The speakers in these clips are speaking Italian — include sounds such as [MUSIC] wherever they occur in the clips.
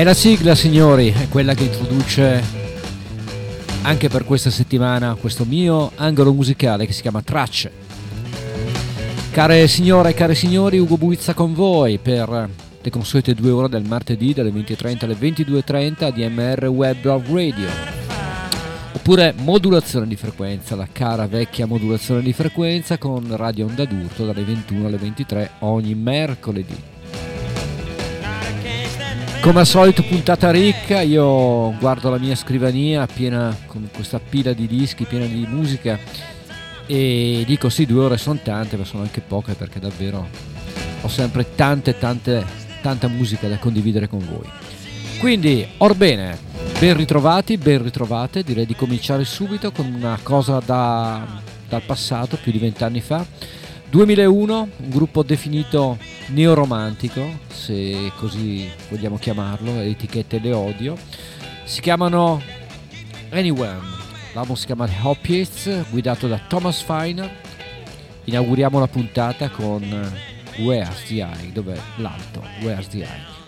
È la sigla, signori, è quella che introduce anche per questa settimana questo mio angolo musicale che si chiama Tracce. Care signore e cari signori, Ugo Buizza con voi per le consuete due ore del martedì dalle 20.30 alle 22.30 di MR Web Radio. Oppure modulazione di frequenza, la cara vecchia modulazione di frequenza con Radio Onda d'Urto dalle 21 alle 23 ogni mercoledì. Come al solito puntata ricca, io guardo la mia scrivania piena con questa pila di dischi, piena di musica e dico sì, due ore sono tante, ma sono anche poche perché davvero ho sempre tante, tante, tanta musica da condividere con voi. Quindi, orbene, ben ritrovati, ben ritrovate, direi di cominciare subito con una cosa da, dal passato, più di vent'anni fa 2001, un gruppo definito neoromantico, se così vogliamo chiamarlo, le etichette le odio. Si chiamano Anyone, l'album si chiama Hoppies, guidato da Thomas Finer. Inauguriamo la puntata con Where's the Eye, dov'è l'alto? Where's the Eye?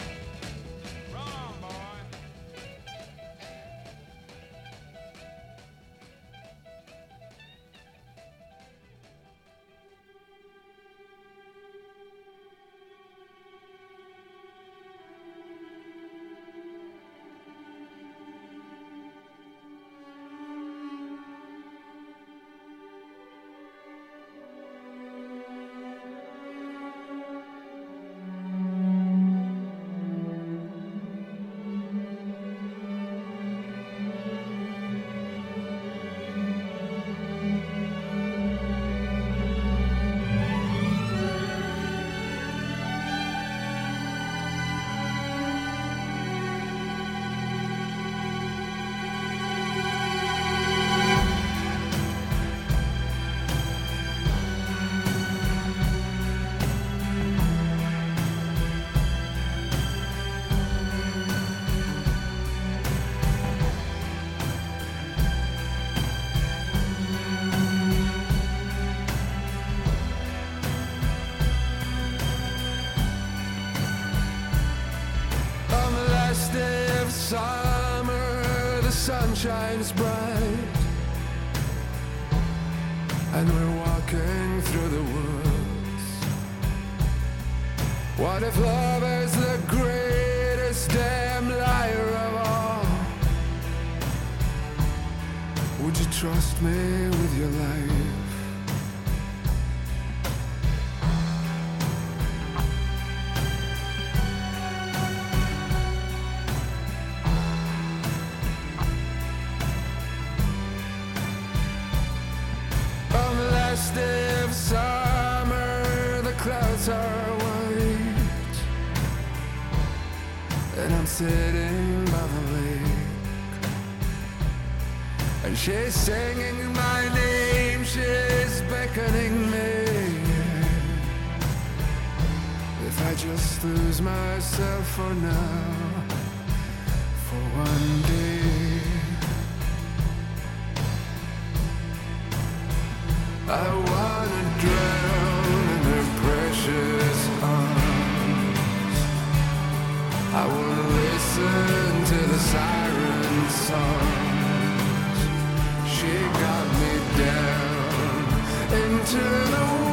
festive summer, the clouds are white, and I'm sitting by the lake, and she's singing my name, she's beckoning me. If I just lose myself for now, for one day. She got me down into the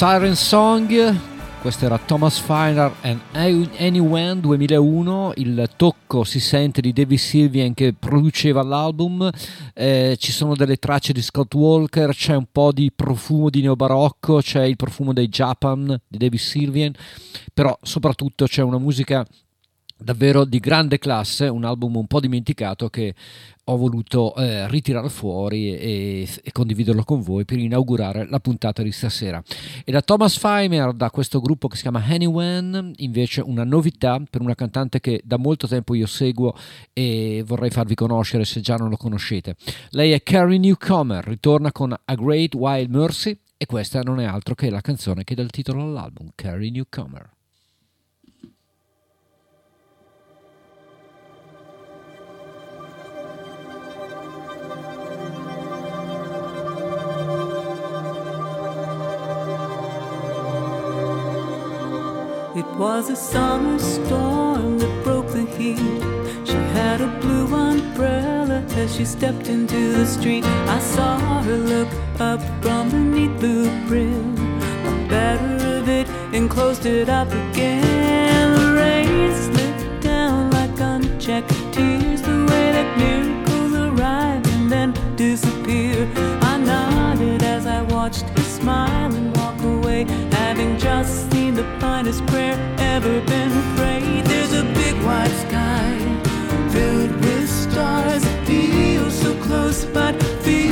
Siren Song, questo era Thomas Finer and Anyone 2001, il tocco si sente di David Sylvian che produceva l'album, eh, ci sono delle tracce di Scott Walker, c'è un po' di profumo di neobarocco, c'è il profumo dei Japan di David Sylvian, però soprattutto c'è una musica davvero di grande classe, un album un po' dimenticato che ho voluto eh, ritirare fuori e, e, condividerlo con voi per inaugurare la puntata di stasera. E da Thomas Feimer, da questo gruppo che si chiama Anyone, invece una novità per una cantante che da molto tempo io seguo e vorrei farvi conoscere se già non lo conoscete. Lei è Carrie Newcomer, ritorna con A Great Wild Mercy e questa non è altro che la canzone che dà il titolo all'album, Carrie Newcomer. It was a summer storm that broke the heat. She had a blue umbrella as she stepped into the street. I saw her look up from beneath the brim, thought better of it and closed it up again. The rain slipped down like unchecked tears, the way that miracles arrive and then disappear. I nodded as I watched her smile and walk away, having just the prayer ever been afraid. There's a big white sky filled with stars. It feels so close, but feels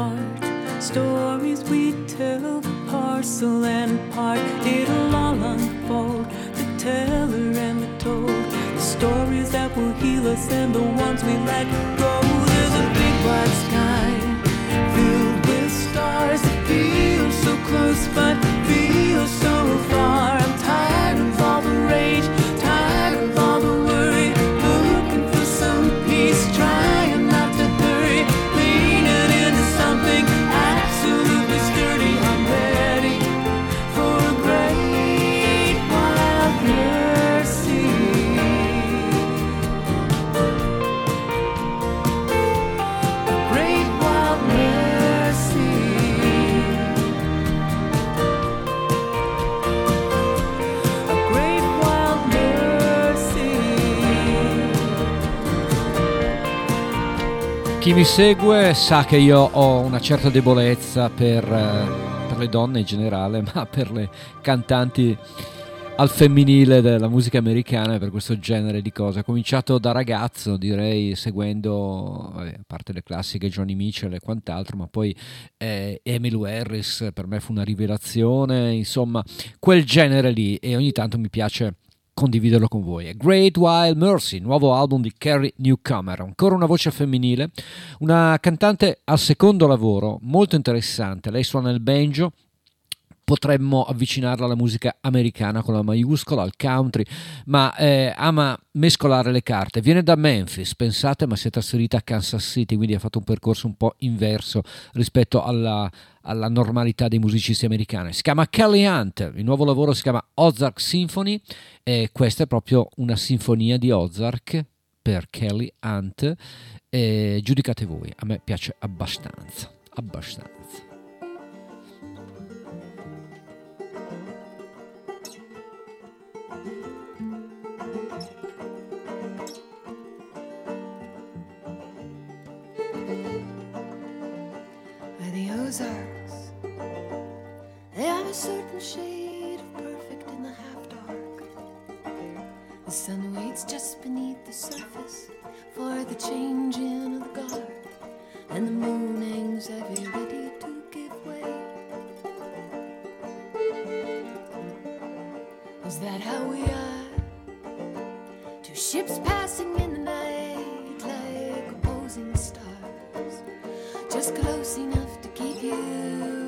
heart. Stories we tell, parcel Chi mi segue sa che io ho una certa debolezza per, eh, per le donne in generale, [LAUGHS] ma per le cantanti al femminile della musica americana, per questo genere di cose. Ho cominciato da ragazzo, direi, seguendo, vabbè, a parte le classiche Johnny Mitchell e quant'altro, ma poi eh, Emily Harris per me fu una rivelazione, insomma, quel genere lì e ogni tanto mi piace condividerlo con voi. È Great Wild Mercy, nuovo album di Carrie Newcomer, ancora una voce femminile, una cantante al secondo lavoro, molto interessante. Lei suona il banjo, potremmo avvicinarla alla musica americana con la maiuscola, al country, ma eh, ama mescolare le carte. Viene da Memphis, pensate, ma si è trasferita a Kansas City, quindi ha fatto un percorso un po' inverso rispetto alla, alla normalità dei musicisti americani. Si chiama Kelly Hunt, il nuovo lavoro si chiama Ozark Symphony e questa è proprio una sinfonia di Ozark per Kelly Hunt. E giudicate voi, a me piace abbastanza, abbastanza. The Ozarks, they have a certain shade of perfect in the half dark. The sun waits just beneath the surface for the changing of the guard, and the moon hangs heavy, ready to give way. Is that how we are? Two ships passing in the night close enough to keep you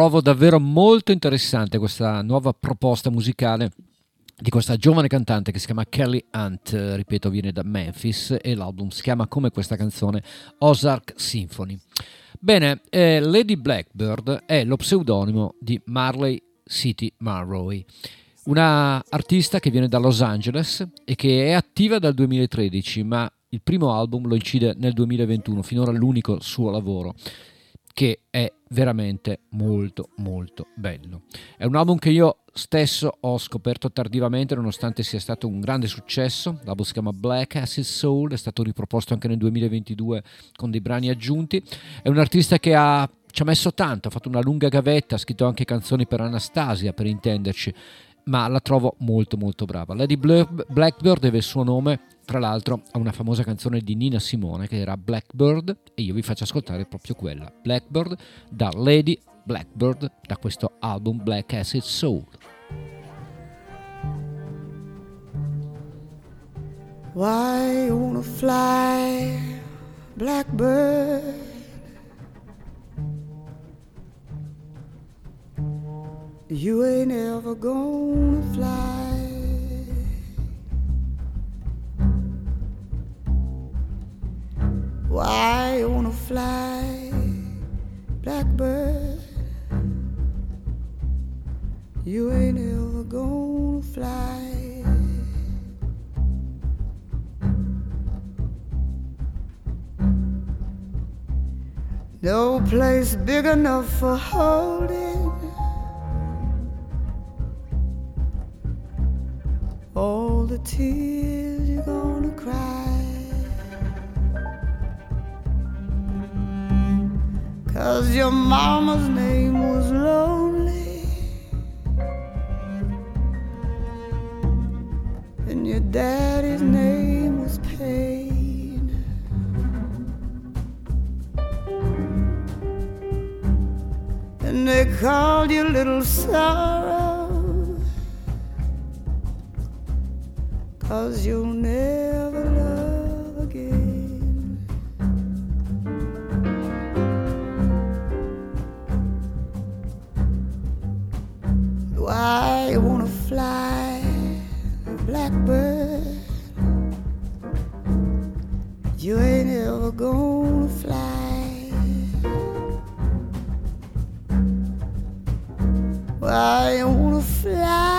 Trovo davvero molto interessante questa nuova proposta musicale di questa giovane cantante che si chiama Kelly Hunt, ripeto, viene da Memphis e l'album si chiama come questa canzone Ozark Symphony. Bene, eh, Lady Blackbird è lo pseudonimo di Marley City Monroe, una artista che viene da Los Angeles e che è attiva dal 2013, ma il primo album lo incide nel 2021, finora l'unico suo lavoro che è veramente molto molto bello. È un album che io stesso ho scoperto tardivamente nonostante sia stato un grande successo. L'album si chiama Black Acid Soul, è stato riproposto anche nel 2022 con dei brani aggiunti. È un artista che ha, ci ha messo tanto, ha fatto una lunga gavetta, ha scritto anche canzoni per Anastasia per intenderci, ma la trovo molto molto brava. Lady Bla- Blackbird deve il suo nome tra l'altro a una famosa canzone di Nina Simone che era Blackbird e io vi faccio ascoltare proprio quella, Blackbird da Lady Blackbird da questo album Black Acid Soul. Why you wanna fly, blackbird? You ain't ever gonna fly. Why you wanna fly, blackbird? You ain't ever gonna fly. No place big enough for holding all the tears you're gonna cry. Cause your mama's name was lonely and your daddy's name was pain. and they called you little sorrow cause you'll never love again. Why you wanna fly blackbird you ain't ever gonna fly. Why you wanna fly,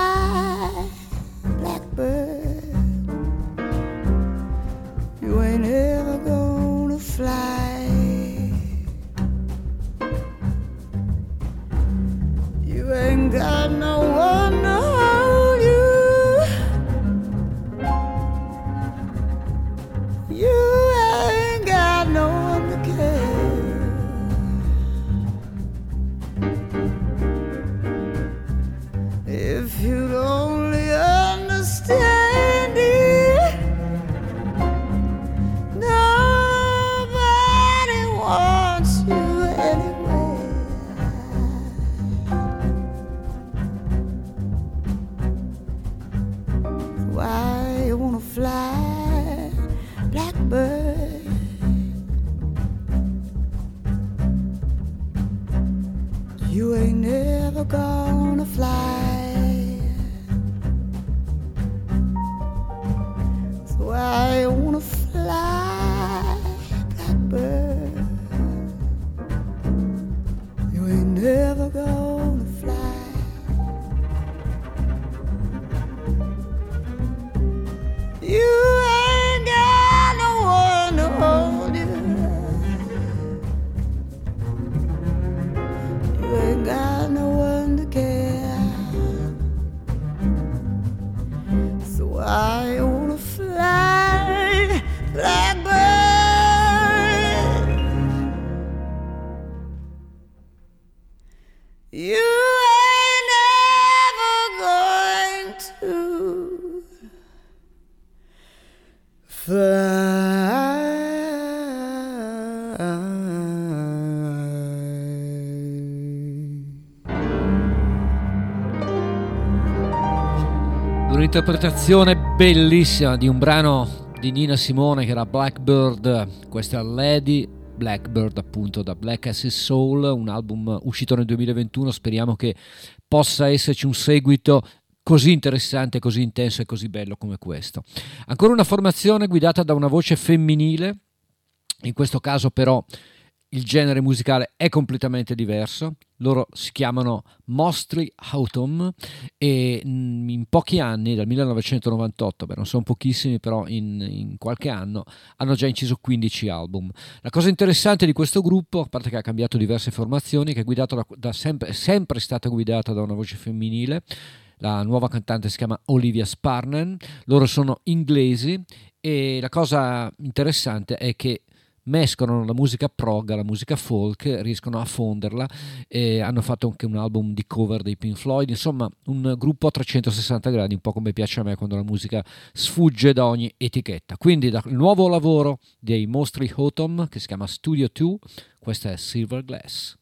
Un'interpretazione bellissima di un brano di Nina Simone che era Blackbird, questa è Lady Blackbird appunto da Black Acid Soul, un album uscito nel 2021, speriamo che possa esserci un seguito così interessante, così intenso e così bello come questo. Ancora una formazione guidata da una voce femminile, in questo caso però il genere musicale è completamente diverso. Loro si chiamano Mostly Autumn e mm, in pochi anni, dal 1998, beh, non sono pochissimi, però in, in qualche anno hanno già inciso 15 album. La cosa interessante di questo gruppo, a parte che ha cambiato diverse formazioni, che è da, da sempre, è sempre stata guidata da una voce femminile. La nuova cantante si chiama Olivia Sparnen, loro sono inglesi e la cosa interessante è che mescolano la musica prog alla musica folk, riescono a fonderla e hanno fatto anche un album di cover dei Pink Floyd, insomma un gruppo a 360 gradi, un po' come piace a me quando la musica sfugge da ogni etichetta. Quindi dal nuovo lavoro dei Mostly Autumn che si chiama Studio 2, questa è Silver Glass.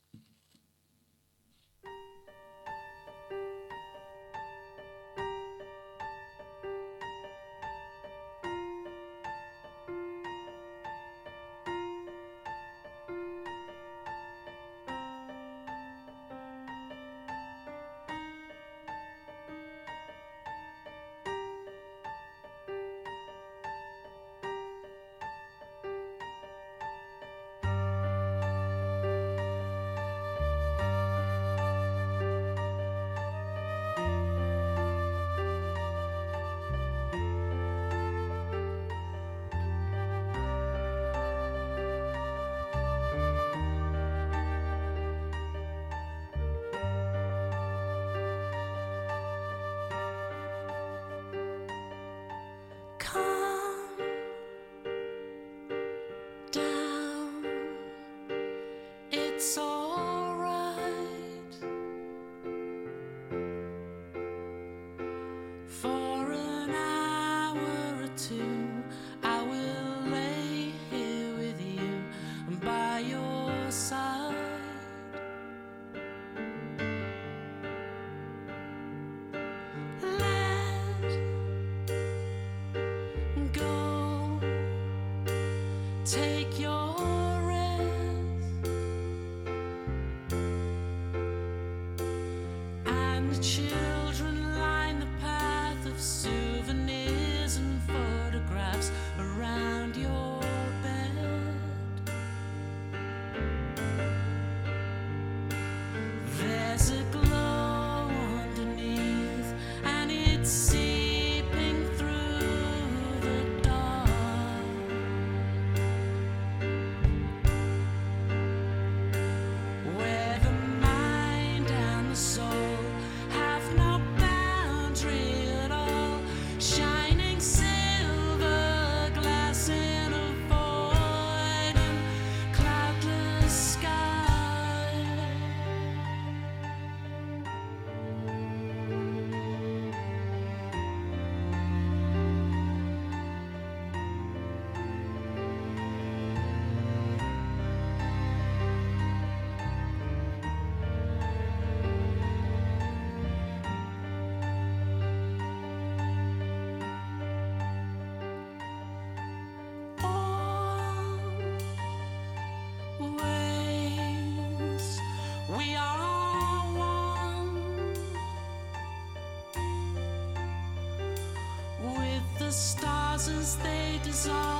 they dissolve.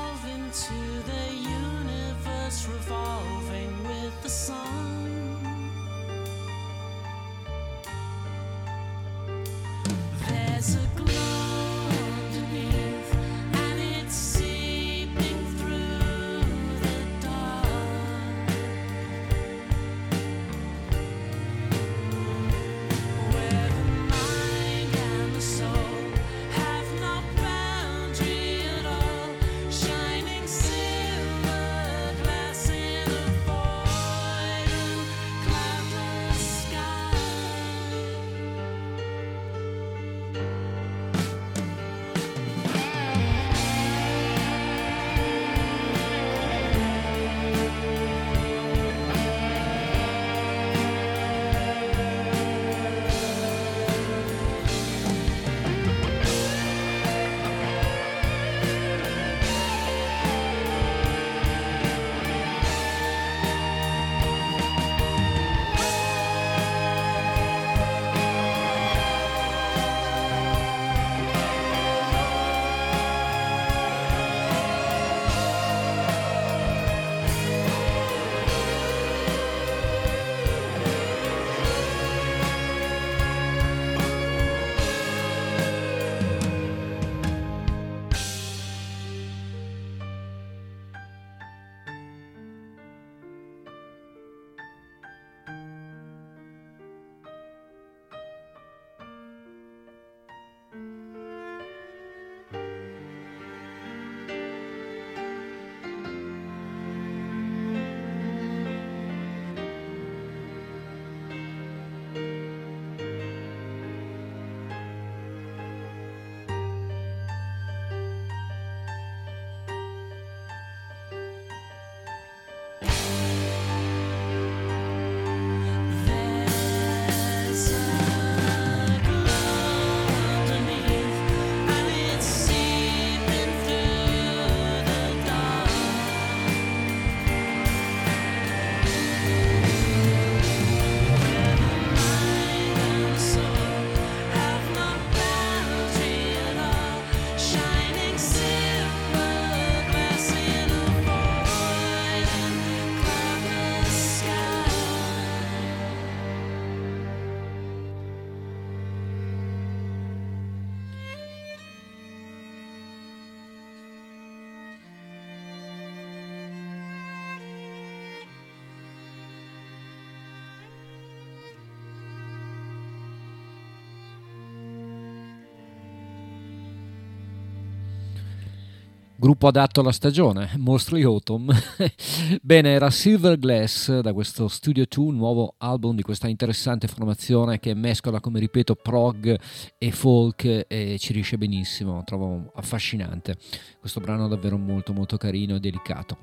Gruppo adatto alla stagione, Mostly Autumn. [LAUGHS] Bene, era Silver Glass da questo Studio 2, nuovo album di questa interessante formazione che mescola, come ripeto, prog e folk e ci riesce benissimo, trovo affascinante. Questo brano è davvero molto molto carino e delicato.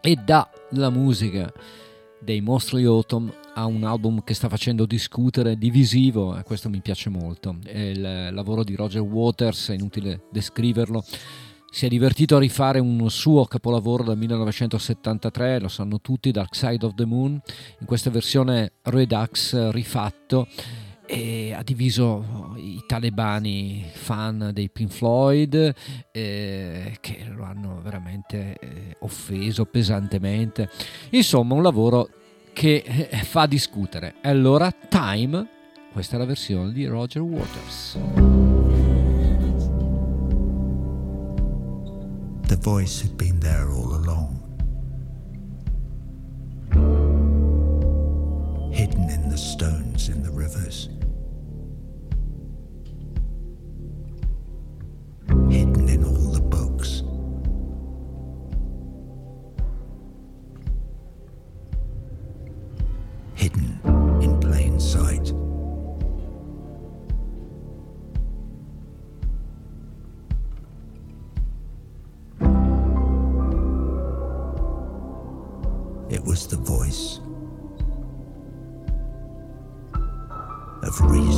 E dalla musica dei Mostly Autumn a un album che sta facendo discutere, divisivo, e questo mi piace molto. È il lavoro di Roger Waters, è inutile descriverlo si è divertito a rifare un suo capolavoro dal 1973, lo sanno tutti, Dark Side of the Moon, in questa versione Redux rifatto e ha diviso i talebani fan dei Pink Floyd eh, che lo hanno veramente eh, offeso pesantemente. Insomma, un lavoro che eh, fa discutere. E allora, Time, questa è la versione di Roger Waters. The voice had been there all along. Hidden in the stones in the rivers. Hidden in all the books. Hidden in plain sight. Of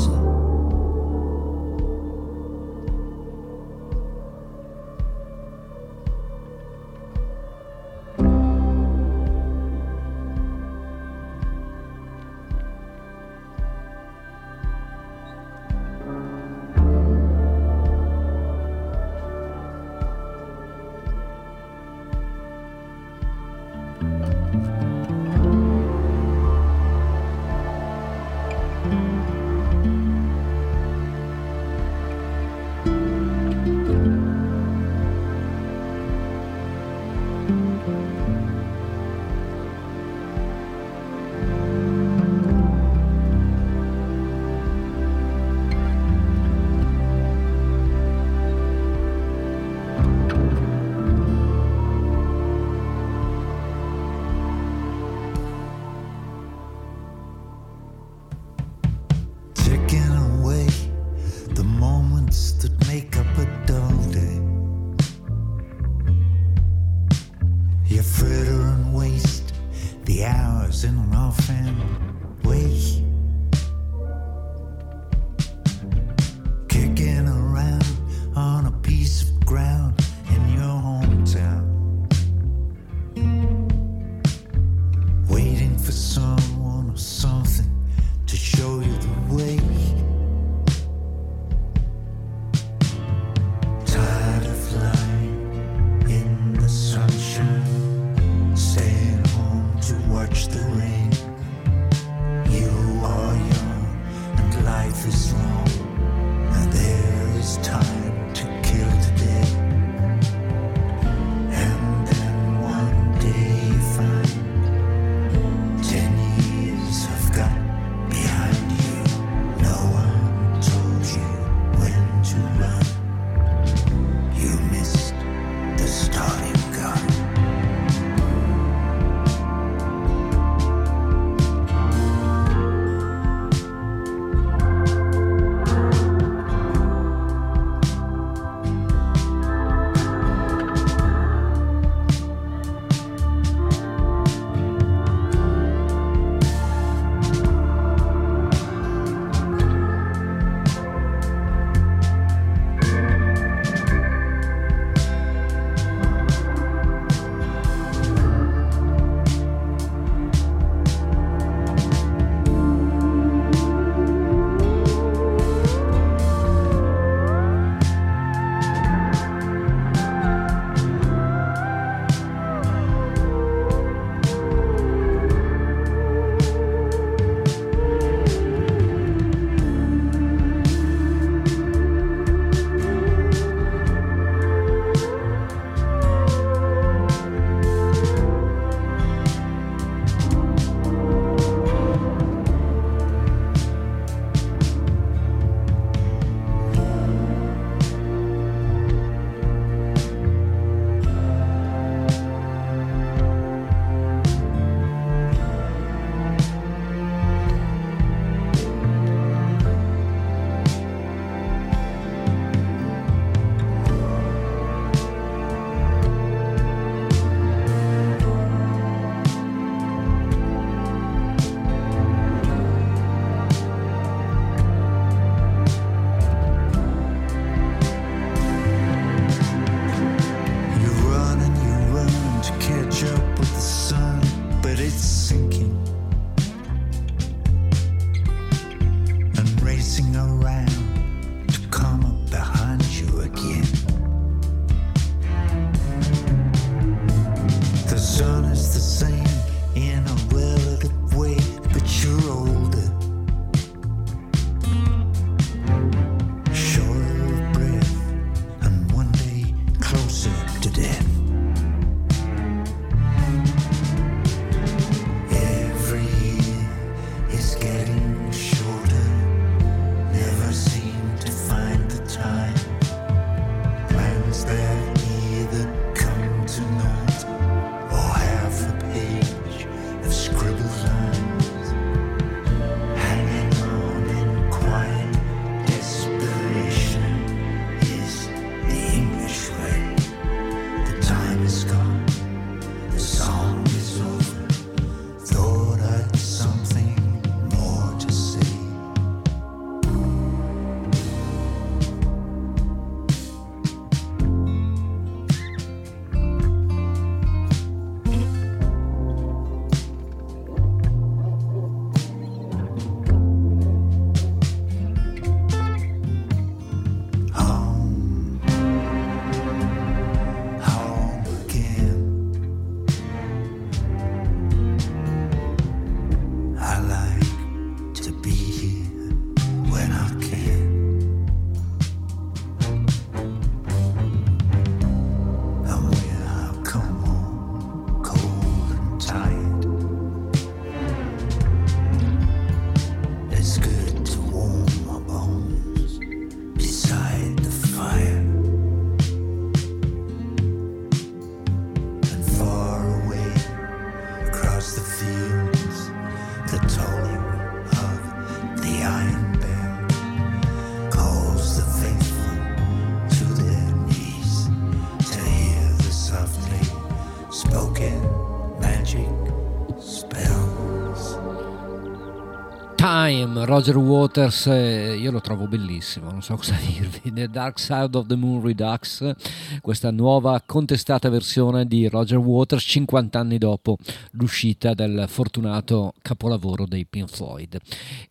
Time, Roger Waters, io lo trovo bellissimo, non so [LAUGHS] cosa dirvi. The Dark Side of the Moon Redux, questa nuova contestata versione di Roger Waters 50 anni dopo l'uscita del fortunato capolavoro dei Pink Floyd.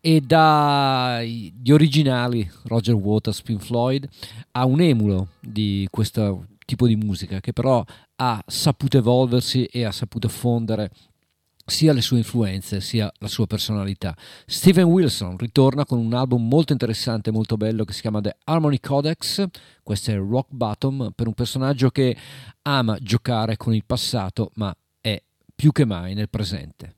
E dagli originali Roger Waters Pink Floyd a un emulo di questo tipo di musica che però ha saputo evolversi e ha saputo fondere sia le sue influenze sia la sua personalità. Steven Wilson ritorna con un album molto interessante e molto bello che si chiama The Harmony Codex. Questo è Rock Bottom per un personaggio che ama giocare con il passato ma è più che mai nel presente.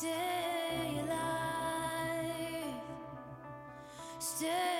Stay alive. Stay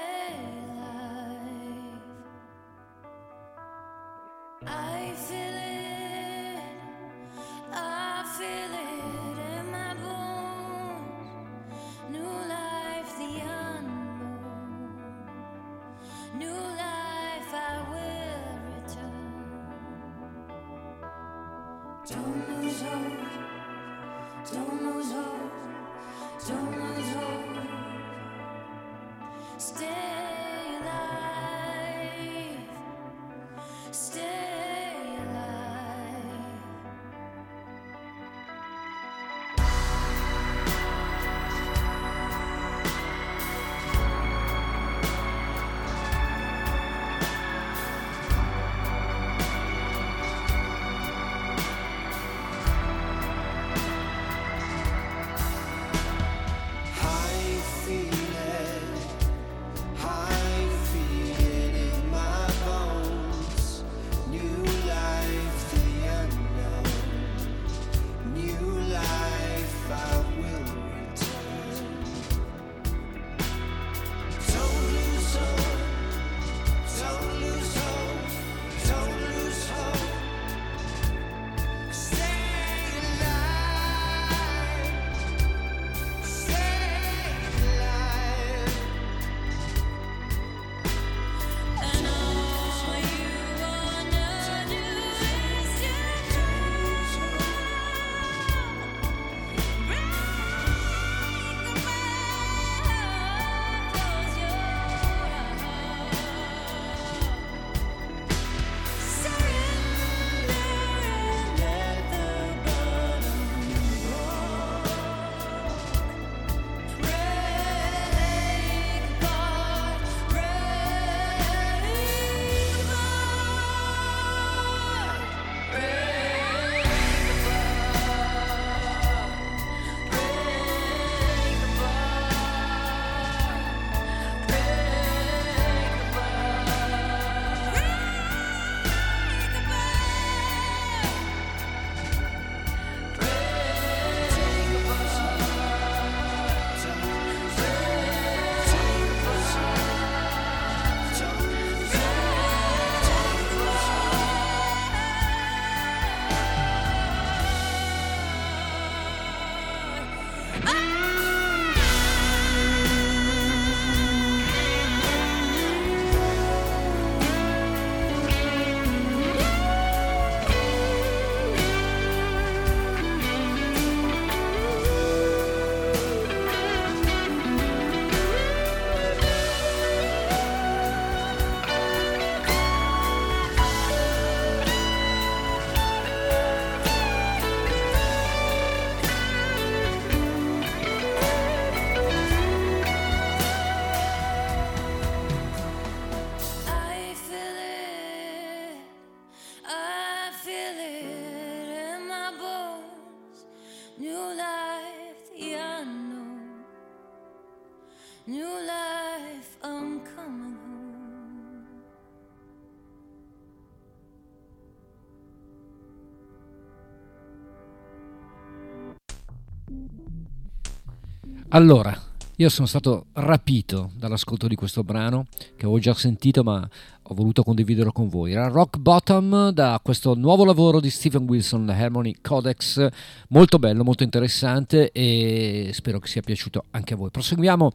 Allora, io sono stato rapito dall'ascolto di questo brano che avevo già sentito ma ho voluto condividerlo con voi. Era Rock Bottom da questo nuovo lavoro di Stephen Wilson, Harmony Codex, molto bello, molto interessante e spero che sia piaciuto anche a voi. Proseguiamo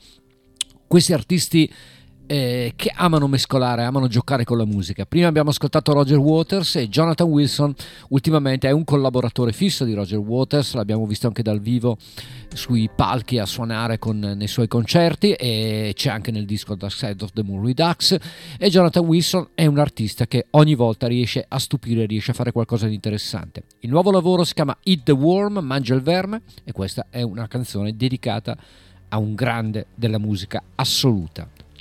questi artisti eh, che amano mescolare, amano giocare con la musica. Prima abbiamo ascoltato Roger Waters e Jonathan Wilson ultimamente è un collaboratore fisso di Roger Waters, l'abbiamo visto anche dal vivo sui palchi a suonare con, nei suoi concerti e c'è anche nel disco Dark Side of the Moon Redux e Jonathan Wilson è un artista che ogni volta riesce a stupire, riesce a fare qualcosa di interessante. Il nuovo lavoro si chiama Eat the Worm, Mangia il verme e questa è una canzone dedicata a un grande della musica assoluta.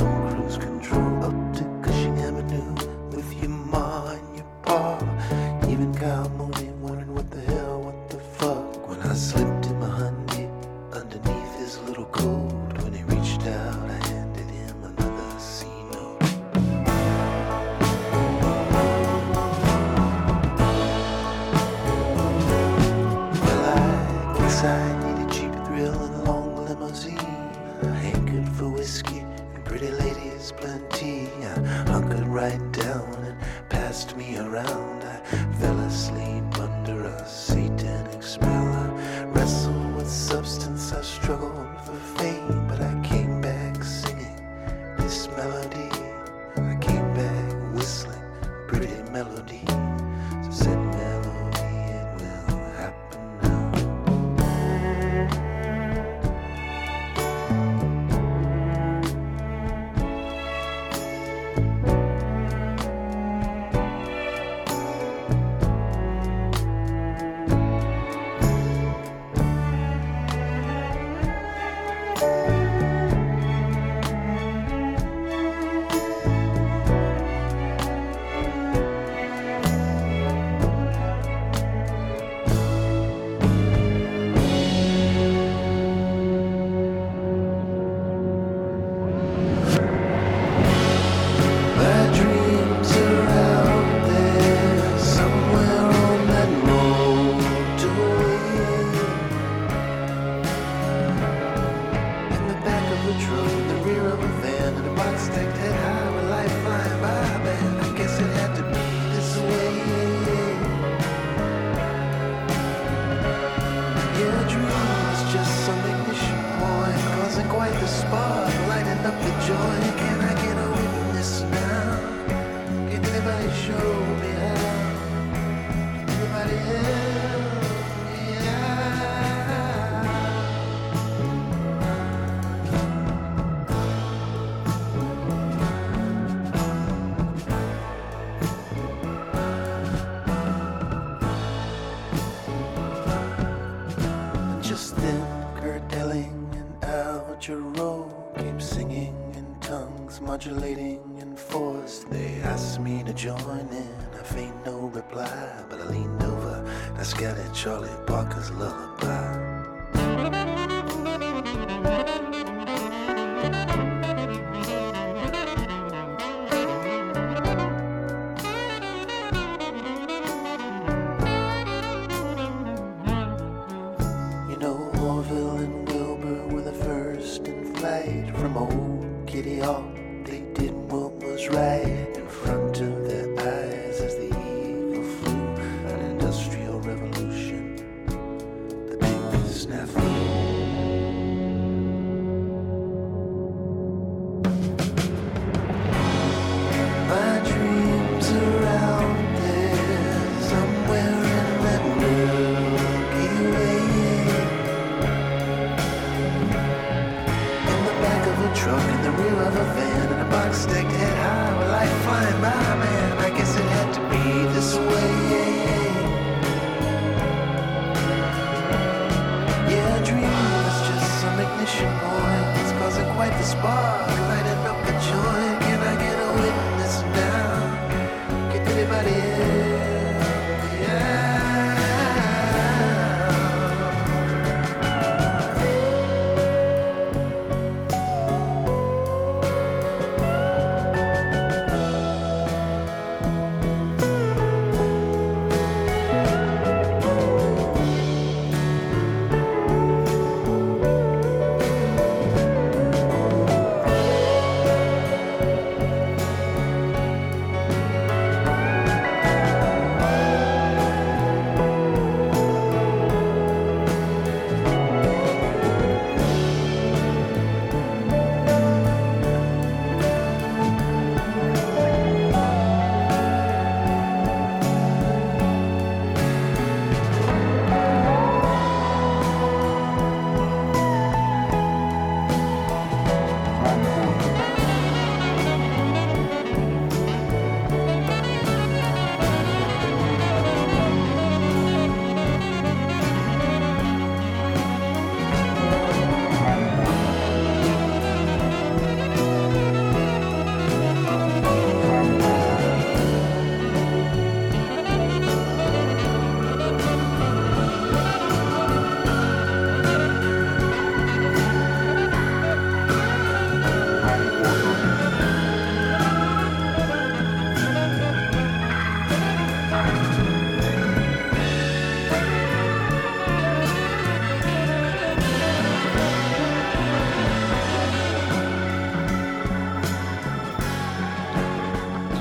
on cruise control. Up to Cushing Avenue with your ma and your pa. Even Kyle Mooney wondering what the hell, what the fuck. When I slipped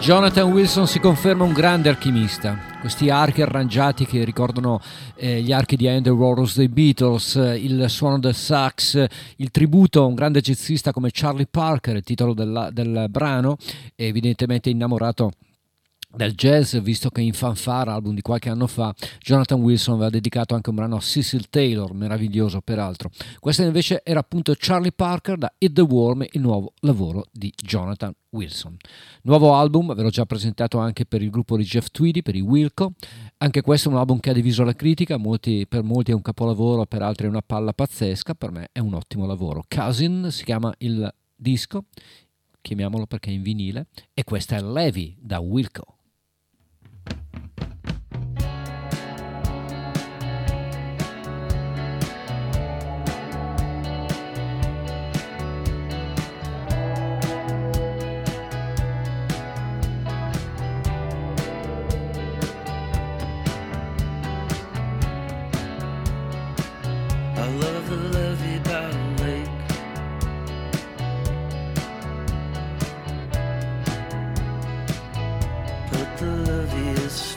Jonathan Wilson si conferma un grande alchimista. Questi archi arrangiati che ricordano eh, gli archi di Andy Warhols dei Beatles, eh, il suono del sax, il tributo a un grande jazzista come Charlie Parker, il titolo della- del brano, è evidentemente innamorato del jazz, visto che in Fanfara, album di qualche anno fa, Jonathan Wilson aveva dedicato anche un brano a Cecil Taylor, meraviglioso peraltro. Questo invece era appunto Charlie Parker da Hit the Worm, il nuovo lavoro di Jonathan Wilson. Nuovo album, ve l'ho già presentato anche per il gruppo di Jeff Tweedy, per i Wilco. Anche questo è un album che ha diviso la critica, molti- per molti è un capolavoro, per altri è una palla pazzesca, per me è un ottimo lavoro. Cousin si chiama il disco, chiamiamolo perché è in vinile, e questa è Levi da Wilco.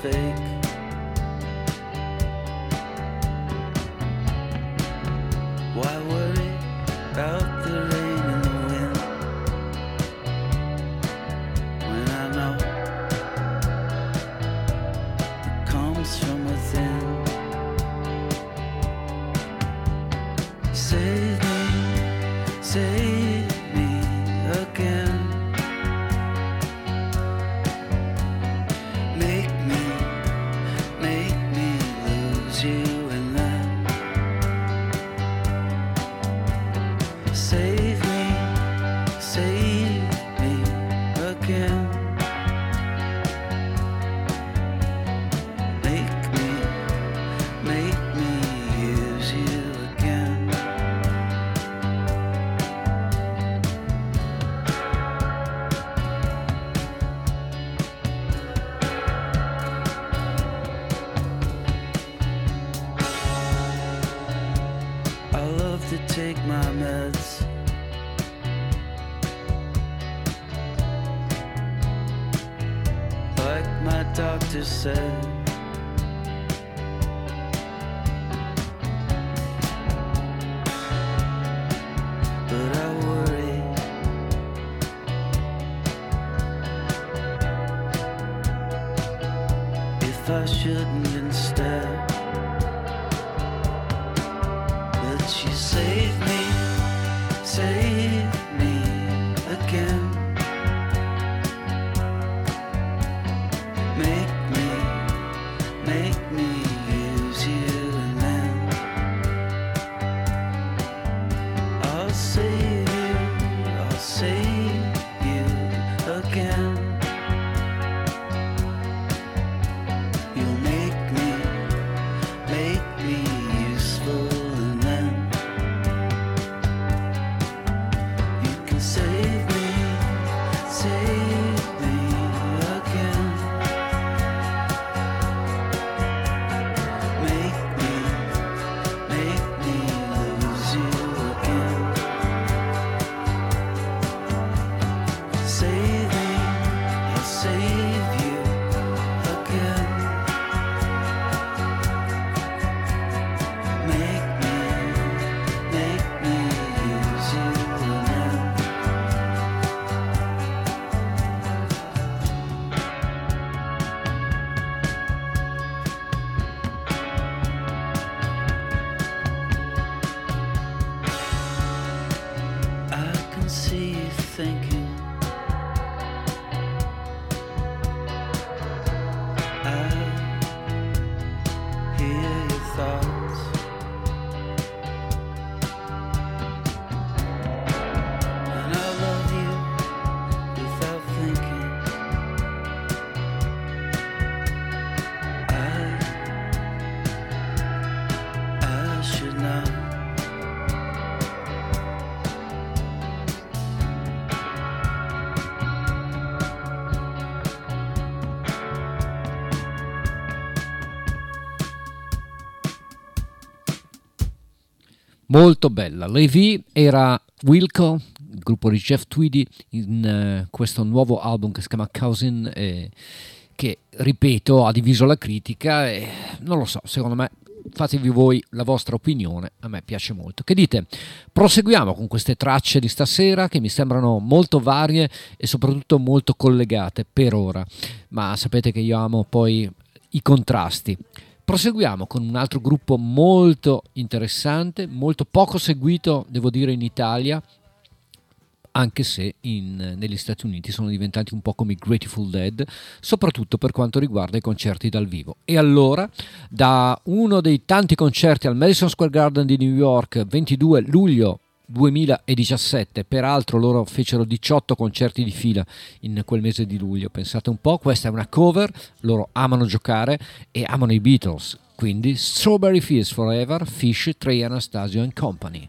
Fake. Said. But I worry. If I shouldn't Molto bella. Levi era Wilco, il gruppo di Jeff Tweedy, in eh, questo nuovo album che si chiama Cousin, eh, che ripeto ha diviso la critica e non lo so, secondo me fatevi voi la vostra opinione, a me piace molto. Che dite? Proseguiamo con queste tracce di stasera che mi sembrano molto varie e soprattutto molto collegate per ora, ma sapete che io amo poi i contrasti. Proseguiamo con un altro gruppo molto interessante, molto poco seguito, devo dire, in Italia, anche se in- negli Stati Uniti sono diventati un po' come i Grateful Dead, soprattutto per quanto riguarda i concerti dal vivo. E allora, da uno dei tanti concerti al Madison Square Garden di New York, 22 luglio 2017, peraltro loro fecero 18 concerti di fila in quel mese di luglio, pensate un po', questa è una cover, loro amano giocare e amano i Beatles, quindi Strawberry Fields Forever, Fish, Trey Anastasio and Company.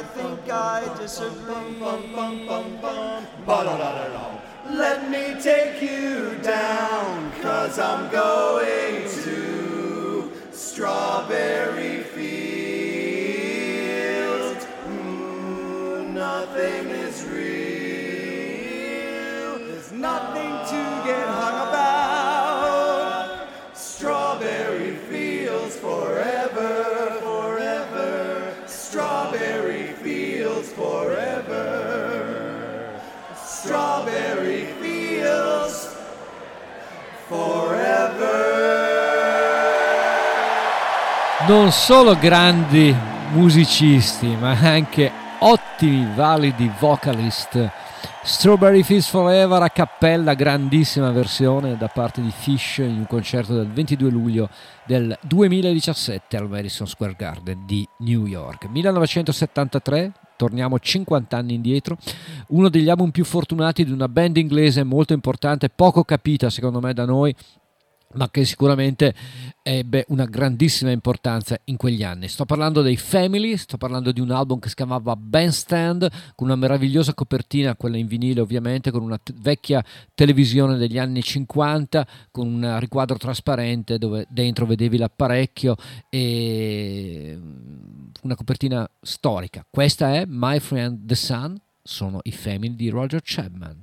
I think I disagree. Let me take you down, cause I'm going to strawberry non solo grandi musicisti, ma anche ottimi, validi vocalist. Strawberry Fields Forever a cappella, grandissima versione da parte di Fish in un concerto del 22 luglio del 2017 al Madison Square Garden di New York. 1973, torniamo 50 anni indietro, uno degli album più fortunati di una band inglese molto importante, poco capita secondo me da noi, ma che sicuramente ebbe una grandissima importanza in quegli anni. Sto parlando dei Family, sto parlando di un album che si chiamava Bandstand, con una meravigliosa copertina, quella in vinile ovviamente, con una t- vecchia televisione degli anni 50, con un riquadro trasparente dove dentro vedevi l'apparecchio e una copertina storica. Questa è My Friend the Sun, sono i Family di Roger Chapman.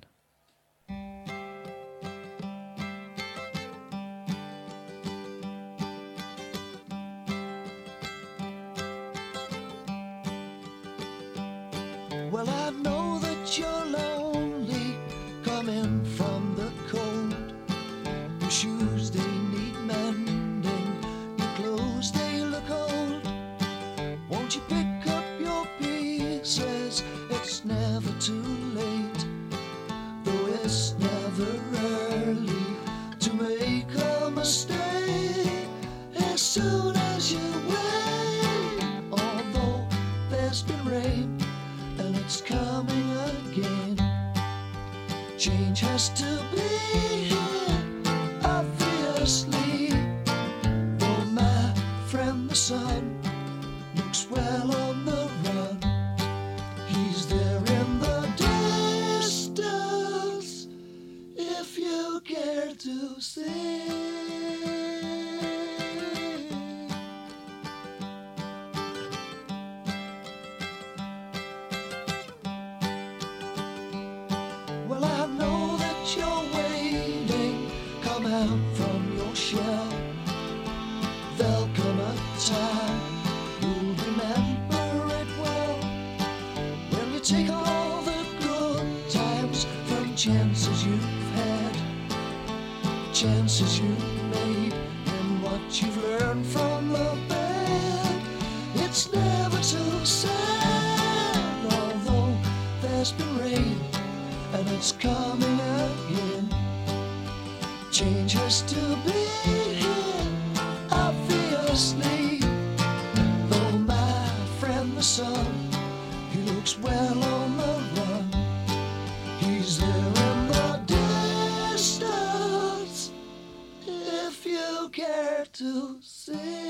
say it's coming again. Change has to be here, obviously. Though my friend the sun, he looks well on the run. He's there in the distance, if you care to. See.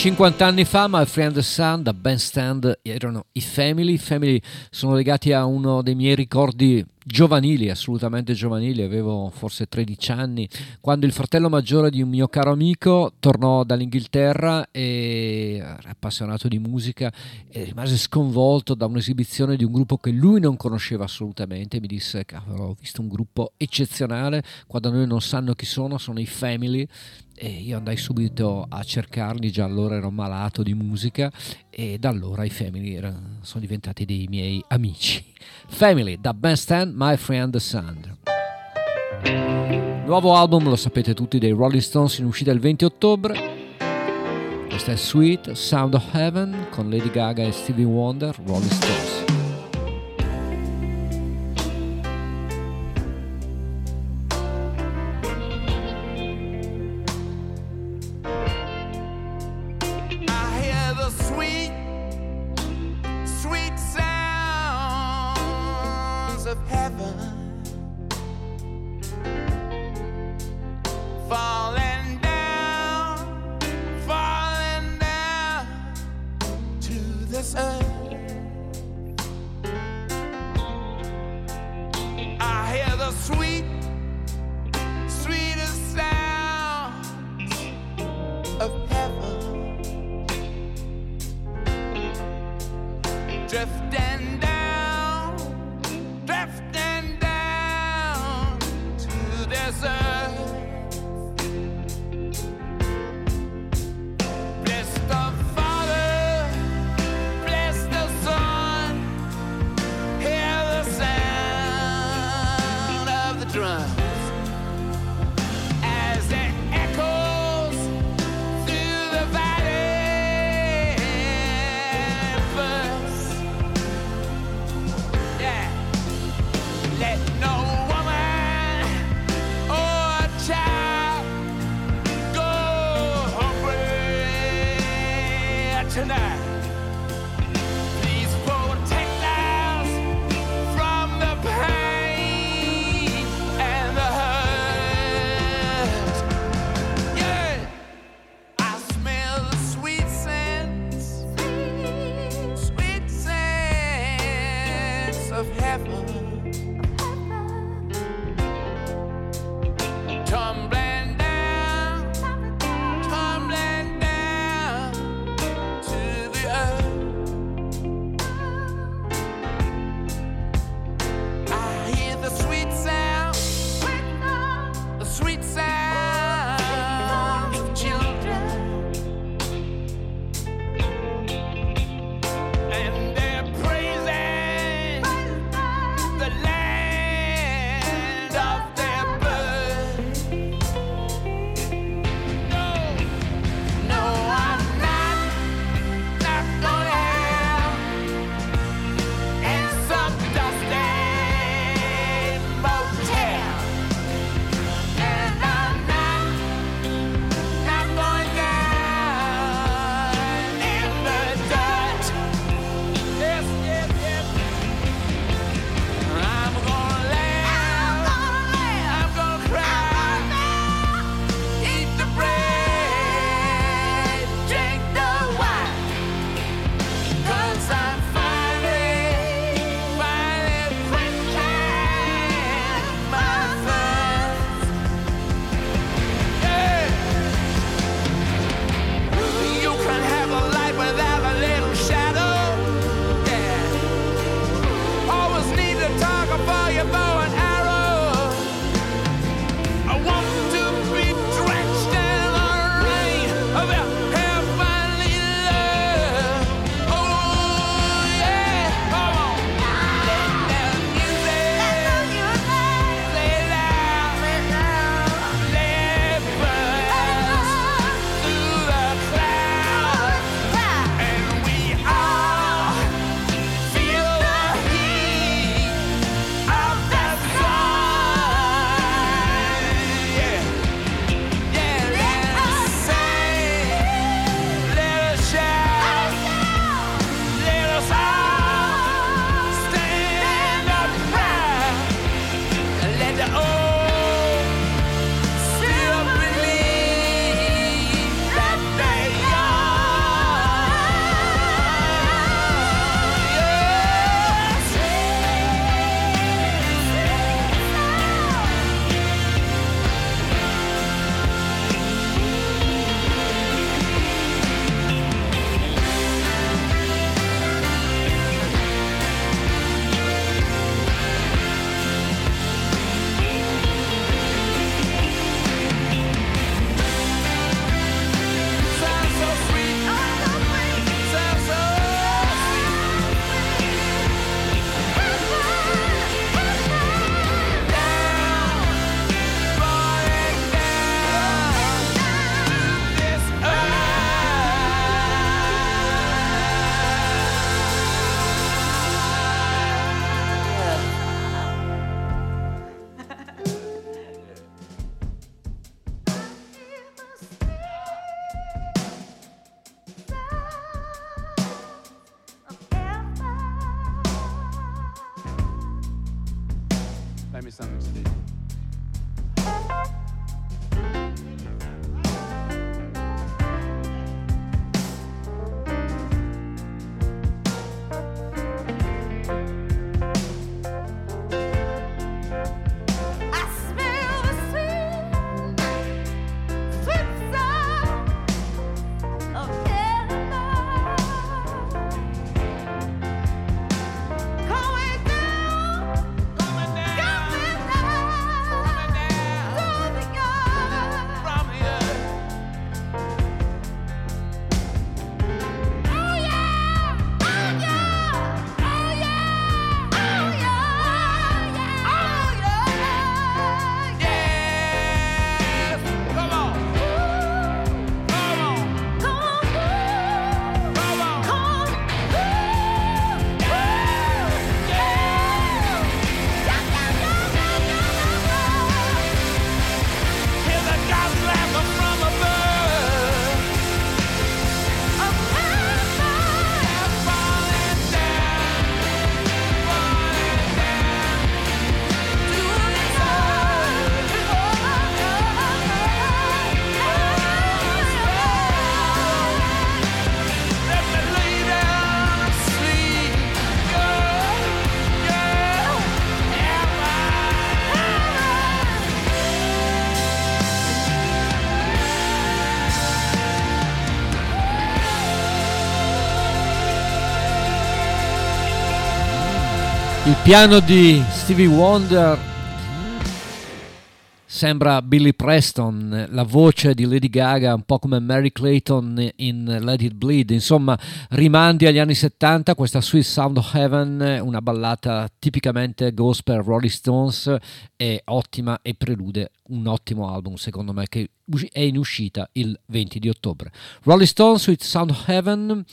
50 anni fa My the Sun da Bandstand erano i Family. I Family sono legati a uno dei miei ricordi giovanili, assolutamente giovanili, avevo forse 13 anni, quando il fratello maggiore di un mio caro amico tornò dall'Inghilterra e appassionato di musica e rimase sconvolto da un'esibizione di un gruppo che lui non conosceva assolutamente, mi disse cavolo ho visto un gruppo eccezionale, qua da noi non sanno chi sono, sono i Family e io andai subito a cercarli, già allora ero malato di musica e da allora i Family erano- sono diventati dei miei amici. Family da Bandstand, My Friend the Sun. Nuovo album, lo sapete tutti, dei Rolling Stones in uscita il 20 ottobre. Questa è Sweet Sound of Heaven con Lady Gaga e Stevie Wonder, Rolling Stones. me something to do. Piano di Stevie Wonder sembra Billy Preston, la voce di Lady Gaga un po' come Mary Clayton in Let It Bleed, insomma rimandi agli anni 70, questa Sweet Sound of Heaven, una ballata tipicamente gospel Rolling Stones, è ottima e prelude un ottimo album secondo me che è in uscita il 20 di ottobre. Rolling Stones Sweet Sound of Heaven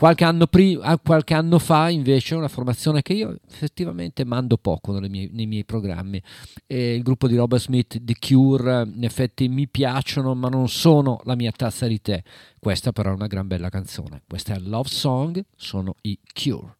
Qualche anno, prima, qualche anno fa invece una formazione che io effettivamente mando poco mie- nei miei programmi, e il gruppo di Robert Smith, The Cure, in effetti mi piacciono ma non sono la mia tazza di tè, questa però è una gran bella canzone, questa è Love Song, sono i Cure.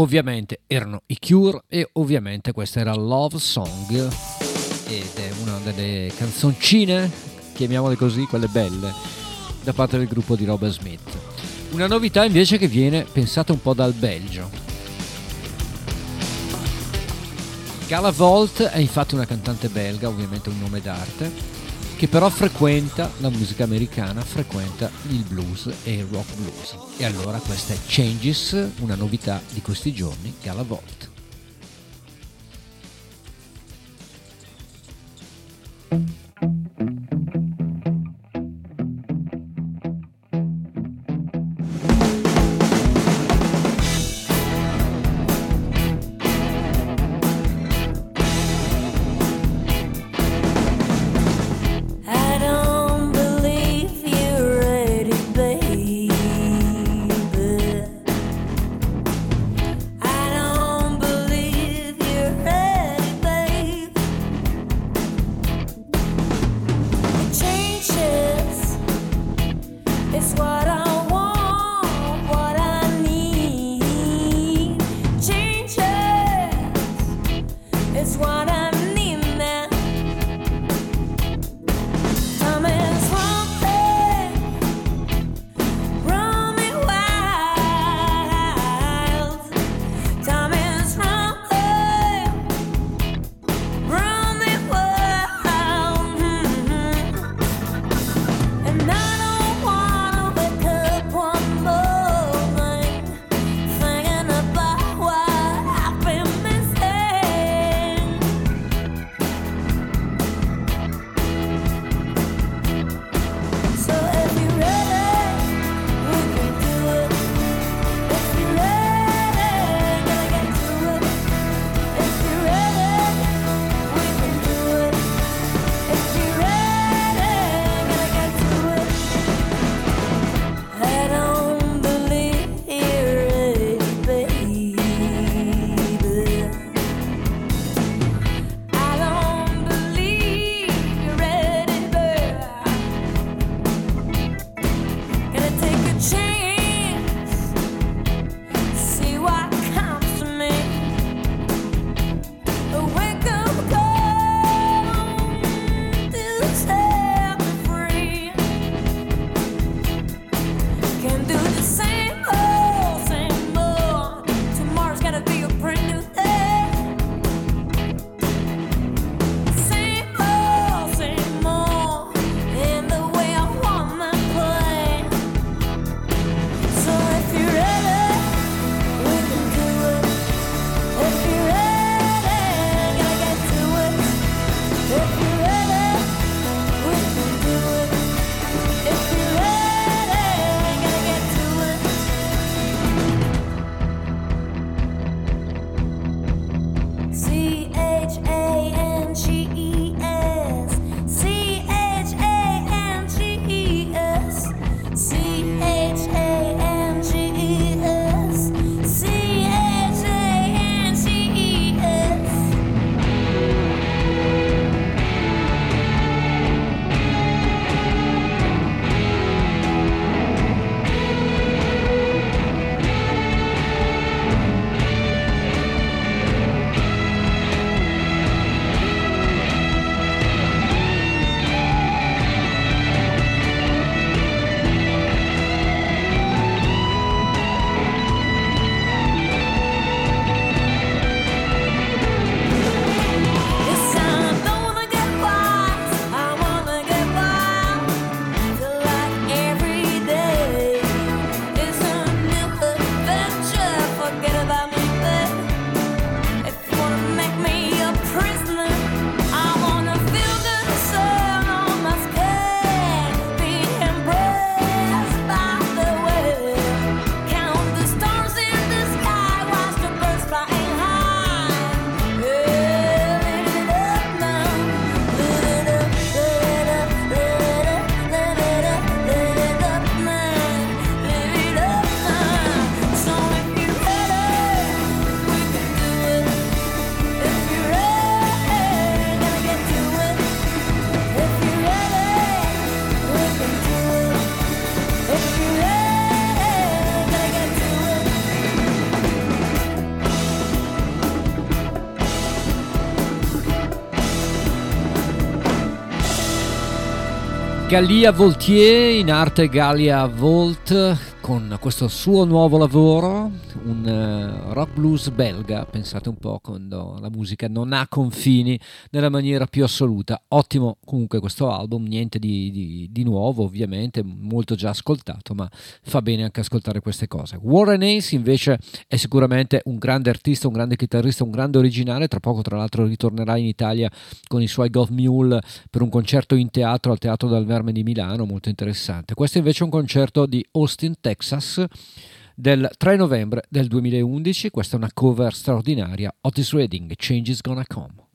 Ovviamente erano i Cure e ovviamente questa era Love Song ed è una delle canzoncine, chiamiamole così, quelle belle, da parte del gruppo di Robert Smith. Una novità invece che viene pensata un po' dal Belgio. Gala Volt è infatti una cantante belga, ovviamente un nome d'arte, che però frequenta la musica americana, frequenta il blues e il rock blues. E allora questa è Changes, una novità di questi giorni, Gala Volt. I Gallia Voltier, in arte Gallia Volt, con questo suo nuovo lavoro, blues belga, pensate un po' quando la musica non ha confini nella maniera più assoluta. Ottimo comunque questo album, niente di, di- di nuovo ovviamente, molto già ascoltato, ma fa bene anche ascoltare queste cose. Warren Ace invece è sicuramente un grande artista, un grande chitarrista, un grande originale, tra poco tra l'altro ritornerà in Italia con i suoi Golf Mule per un concerto in teatro al Teatro del Verme di Milano, molto interessante. Questo invece è un concerto di Austin, Texas del 3 novembre del 2011, questa è una cover straordinaria, Otis Redding, Change is Gonna Come.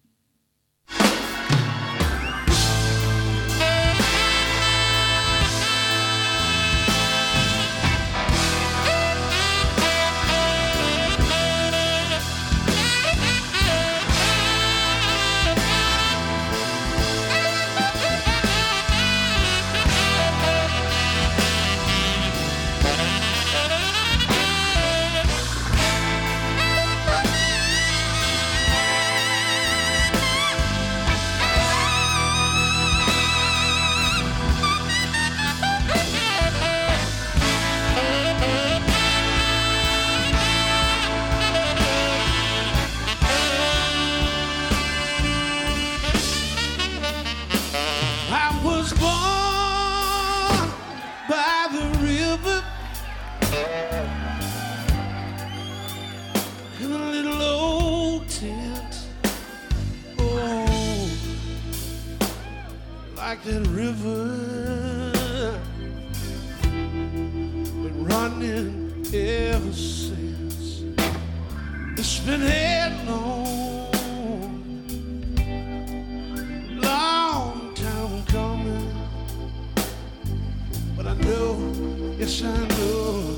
Like that river been running ever since. It's been headlong long time coming. But I know, yes I know,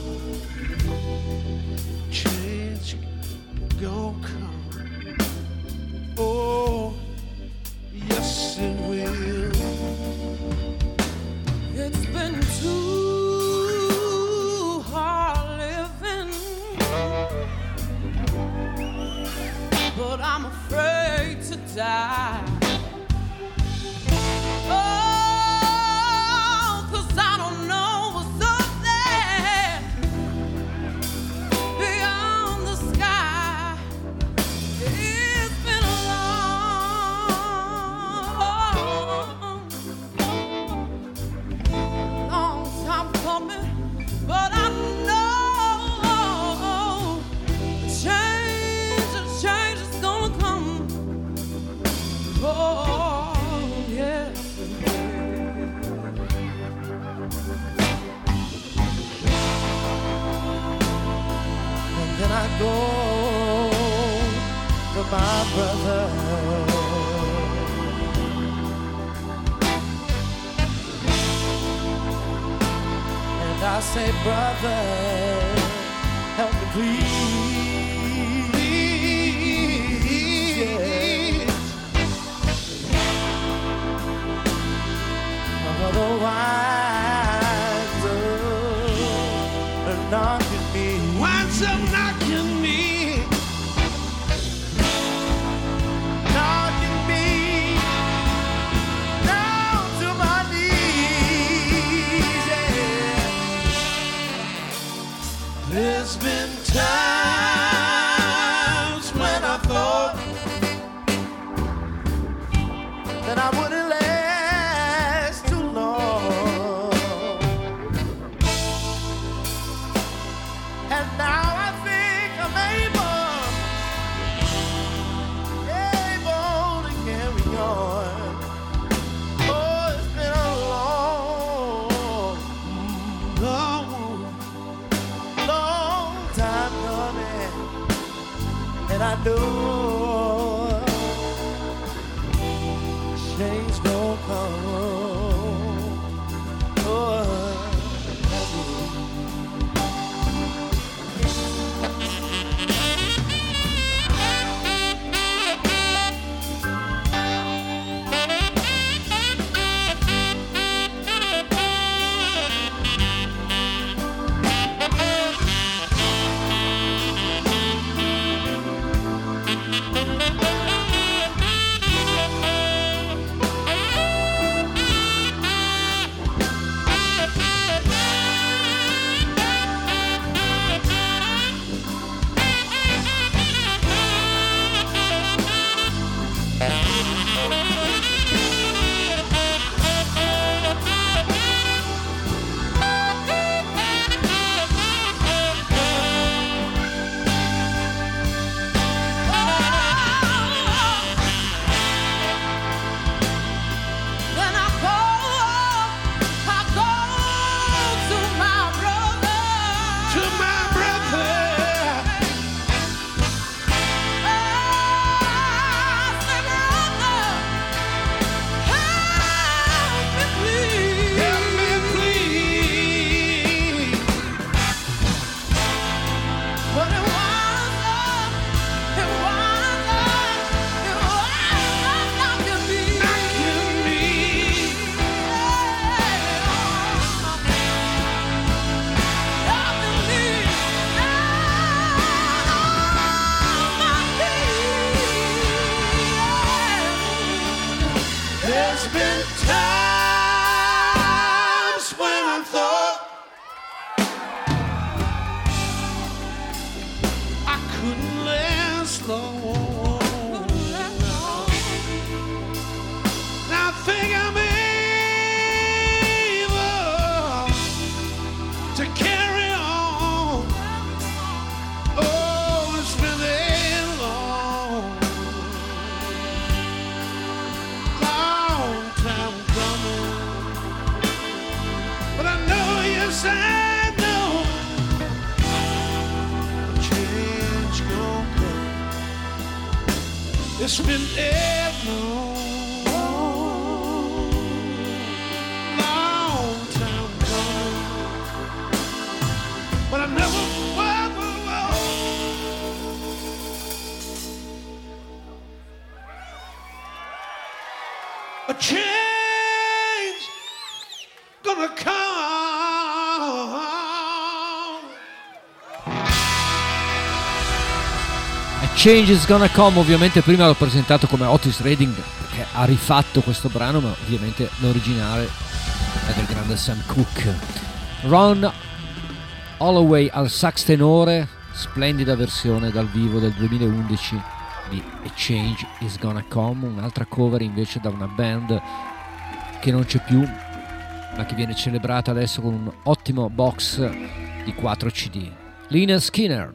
change gon' come. Oh, yes it will. But I'm afraid to die. Oh, my brother. And I say, brother, help me please. Yes. Otherwise, times when I thought that I wouldn't. you Change is Gonna Come ovviamente prima l'ho presentato come Otis Redding perché ha rifatto questo brano ma ovviamente l'originale è del grande Sam Cooke. Ron Holloway al sax tenore splendida versione dal vivo del 2011 di A Change is Gonna Come un'altra cover invece da una band che non c'è più ma che viene celebrata adesso con un ottimo box di 4 CD Lina Skinner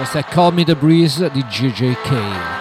questa è Call Me The Breeze di JJK.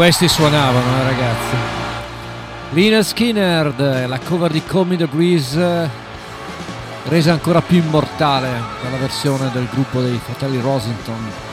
Questi suonavano, eh, ragazzi. Lina Skinner, la cover di Call Me the Breeze, eh, resa ancora più immortale dalla versione del gruppo dei fratelli Rosington.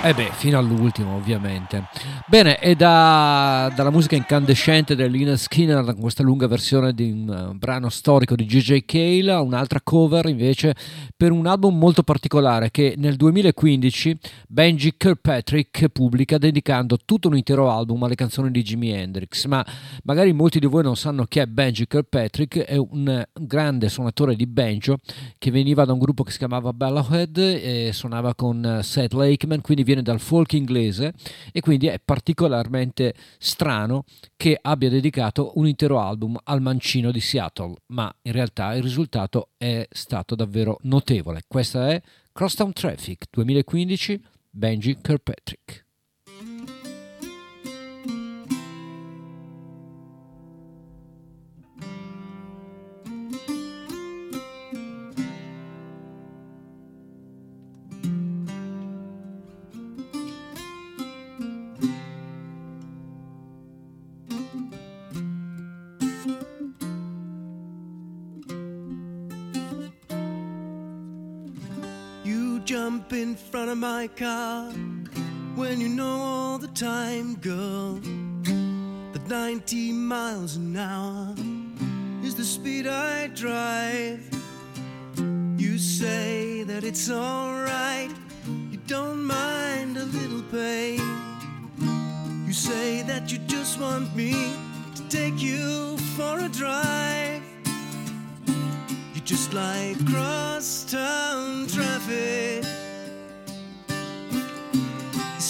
Eh beh, fino all'ultimo ovviamente. Bene, e da- dalla musica incandescente del Lina Skinner, con questa lunga versione di un eh, brano storico di J.J. Cale, un'altra cover invece per un album molto particolare che nel 2015 Benji Kirkpatrick pubblica dedicando tutto un intero album alle canzoni di Jimi Hendrix. Ma magari molti di voi non sanno chi è Benji Kirkpatrick, è un grande suonatore di banjo che veniva da un gruppo che si chiamava Bellowhead e suonava con eh, Seth Lakeman, quindi viene dal folk inglese e quindi è particolarmente strano che abbia dedicato un intero album al mancino di Seattle, ma in realtà il risultato è stato davvero notevole. Questa è Crosstown Traffic 2015, Benji Kirkpatrick. Jump in front of my car when you know all the time, girl, that 90 miles an hour is the speed I drive. You say that it's alright, you don't mind a little pain. You say that you just want me to take you for a drive. You just like cross town traffic.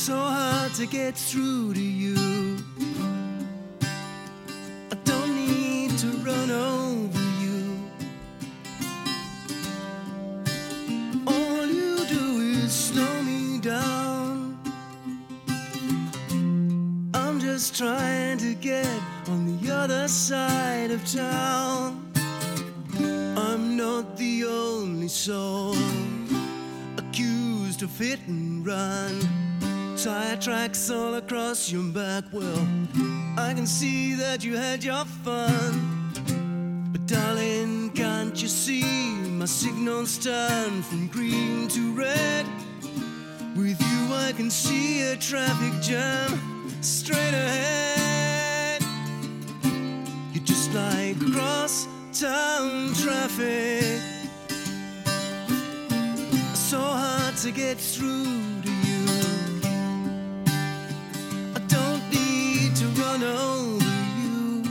So hard to get through to you. I don't need to run over you. All you do is slow me down. I'm just trying to get on the other side of town. I'm not the only soul accused of hit and run. Tire tracks all across your back. Well, I can see that you had your fun. But darling, can't you see my signals turn from green to red? With you, I can see a traffic jam straight ahead. You're just like cross town traffic. So hard to get through run over you.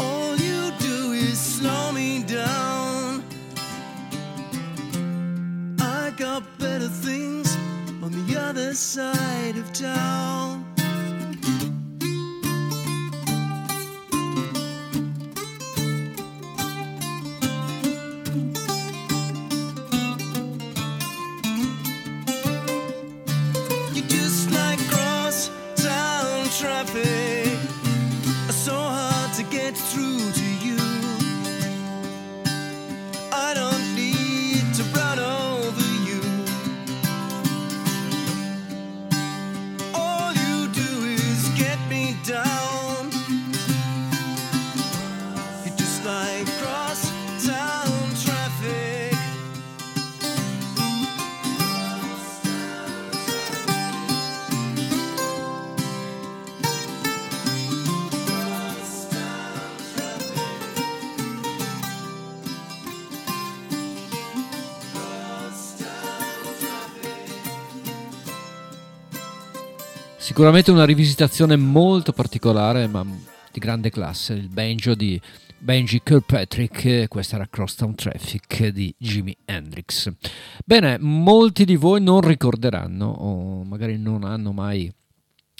All you do is slow me down. I got better things on the other side of town. Sicuramente una rivisitazione molto particolare, ma di grande classe, il banjo di Benji Kirkpatrick, questa era Crosstown Traffic di Jimi Hendrix. Bene, molti di voi non ricorderanno o magari non hanno mai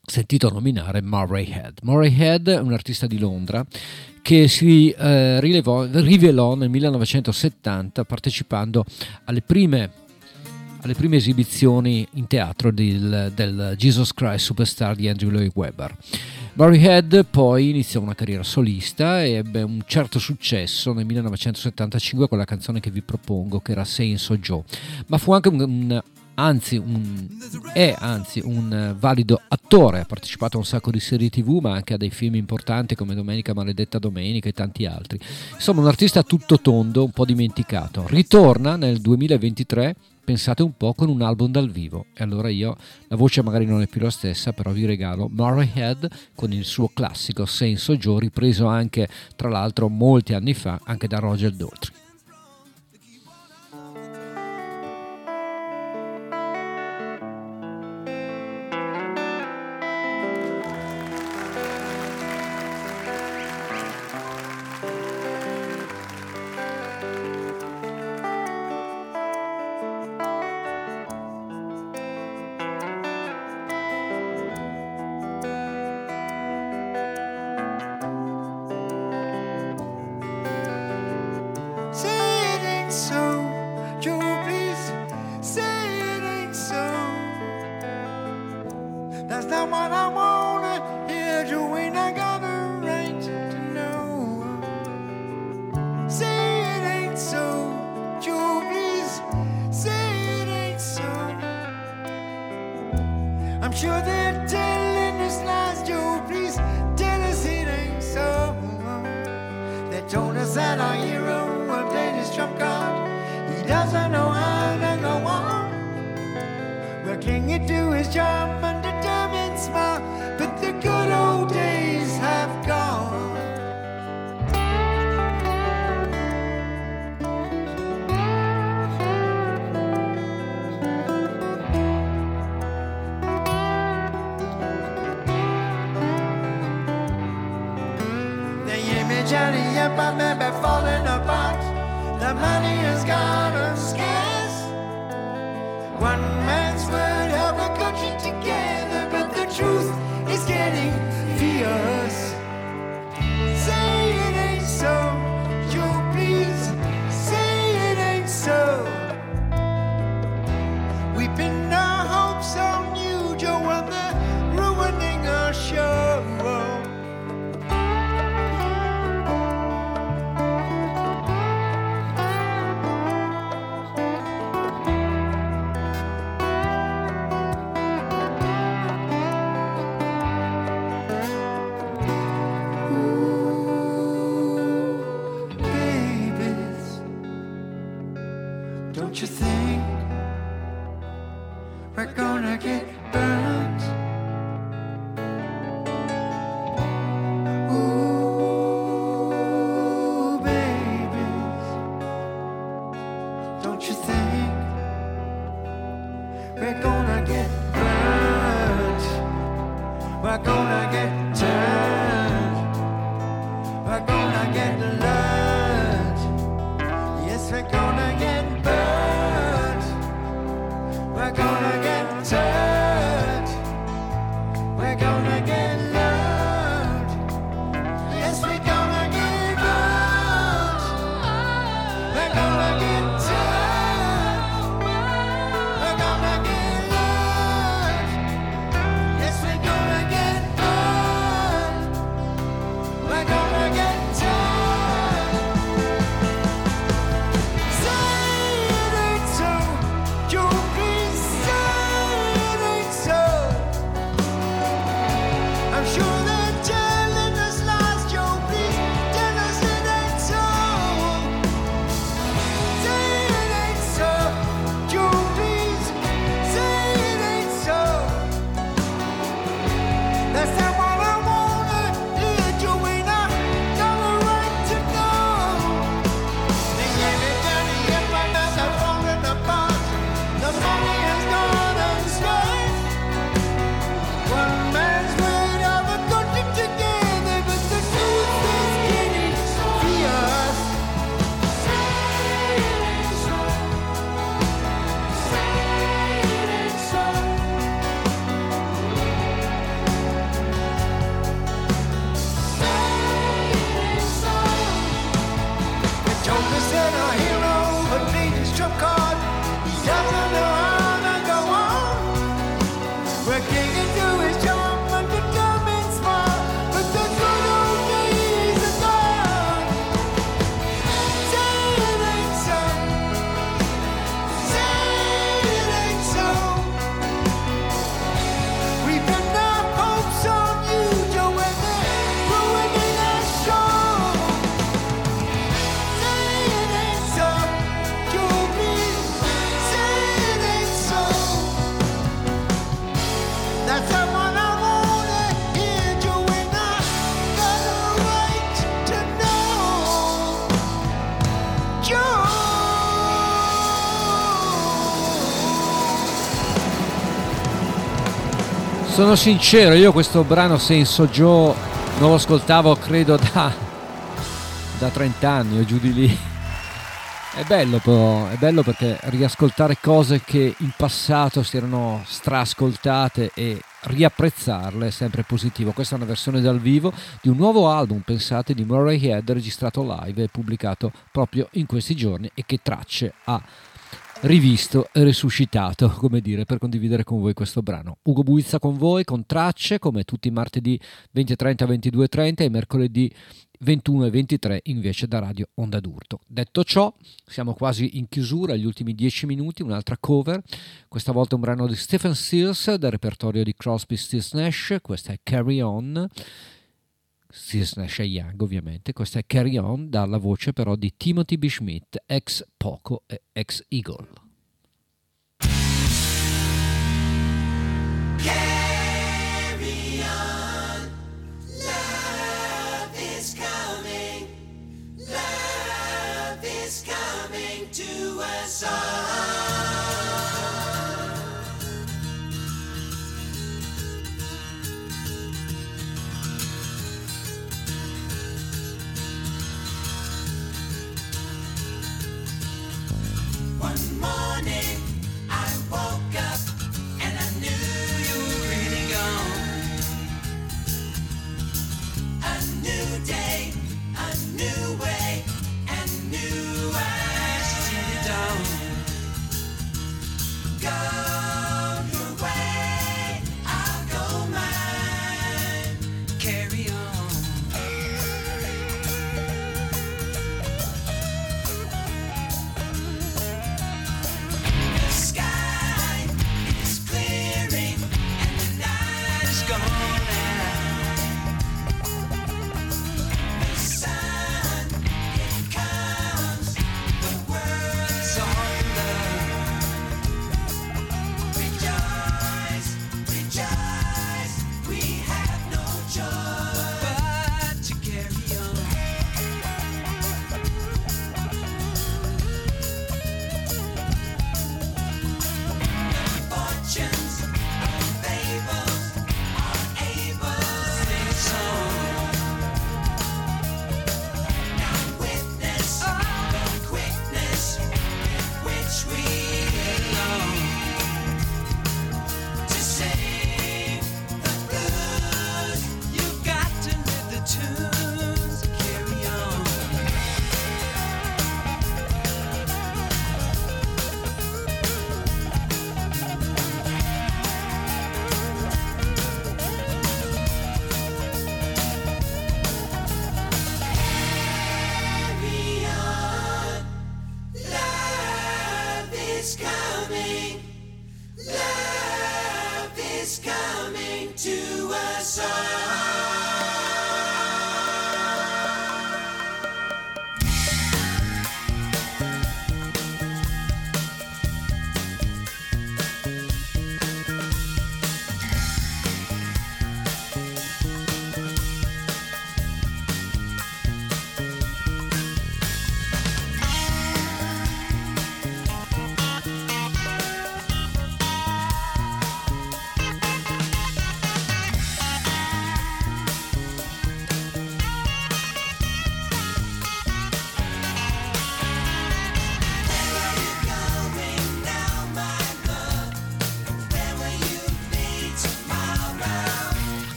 sentito nominare Murray Head. Murray Head è un artista di Londra che si eh, rilevò- rivelò nel 1970 partecipando alle prime alle prime esibizioni in teatro del, del Jesus Christ Superstar di Andrew Lloyd Webber. Barry Head poi iniziò una carriera solista e ebbe un certo successo nel 1975 con la canzone che vi propongo che era Senso Joe, ma fu anche un, un anzi un, è anzi un valido attore, ha partecipato a un sacco di serie tv ma anche a dei film importanti come Domenica Maledetta Domenica e tanti altri. Insomma un artista tutto tondo, un po' dimenticato. Ritorna nel 2023 pensate un po', con un album dal vivo. E allora io, la voce magari non è più la stessa, però vi regalo Murray Head con il suo classico Senso Joe, ripreso anche tra l'altro molti anni fa anche da Roger Daltrey. Sono sincero, io questo brano Senso Joe non lo ascoltavo credo da, da 30 anni o giù di lì. È bello però, è bello perché riascoltare cose che in passato si erano strascoltate e riapprezzarle è sempre positivo. Questa è una versione dal vivo di un nuovo album, pensate, di Murray Head registrato live e pubblicato proprio in questi giorni e che tracce ha rivisto e resuscitato, come dire, per condividere con voi questo brano. Ugo Buizza con voi, con tracce, come tutti i martedì 20.30 22.30 e mercoledì 21 e 23 invece da Radio Onda d'Urto. Detto ciò, siamo quasi in chiusura, gli ultimi 10 minuti, un'altra cover, questa volta un brano di Stephen Sears dal repertorio di Crosby, Stills Nash, questa è Carry On, E Young ovviamente, questa è Carry On dalla voce però di Timothy B. Schmidt, ex Poco e ex Eagle. Carry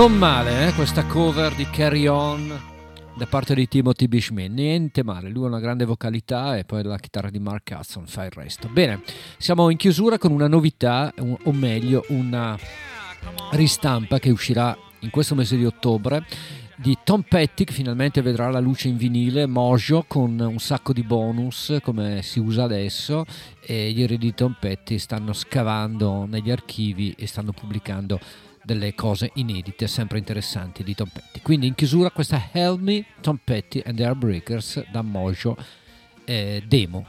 Non male, eh, questa cover di Carry On da parte di Timothy Bishman, niente male, lui ha una grande vocalità e poi la chitarra di Mark Hudson fa il resto. Bene, siamo in chiusura con una novità, o meglio una ristampa che uscirà in questo mese di ottobre di Tom Petty che finalmente vedrà la luce in vinile, Mojo con un sacco di bonus come si usa adesso e gli eredi di Tom Petty stanno scavando negli archivi e stanno pubblicando delle cose inedite, sempre interessanti di Tom Petty. Quindi in chiusura questa Help Me, Tom Petty and the Heartbreakers da Mojo eh, demo.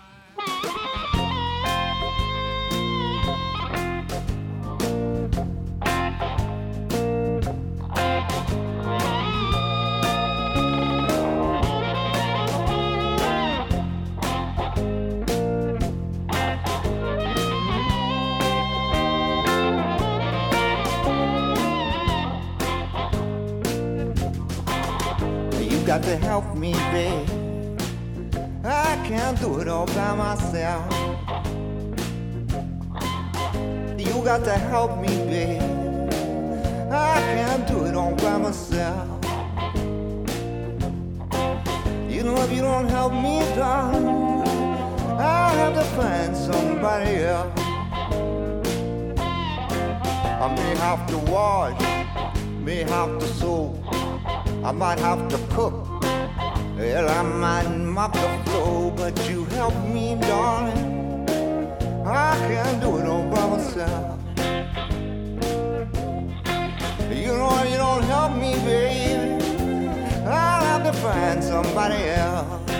Got to help me, babe. I can't do it all by myself. You got to help me, babe. I can't do it all by myself. You know, if you don't help me, darling, I'll have to find somebody else. I may have to wash, may have to sew. I might have to cook. Well, I might mop the floor, but you help me, darling. I can't do it all by myself. You know, you don't help me, baby. I'll have to find somebody else.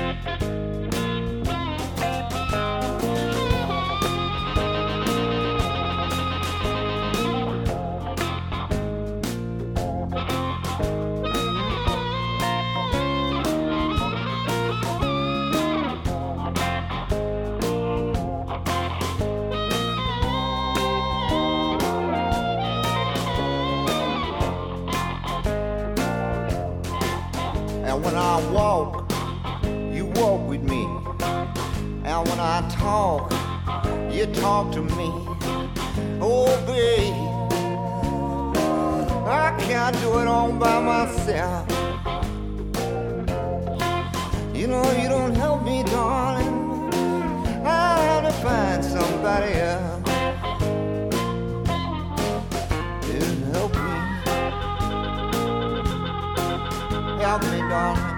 Walk, you walk with me. And when I talk, you talk to me. Oh, babe, I can't do it all by myself. You know, you don't help me, darling. I have to find somebody else. Help me. Help me, darling.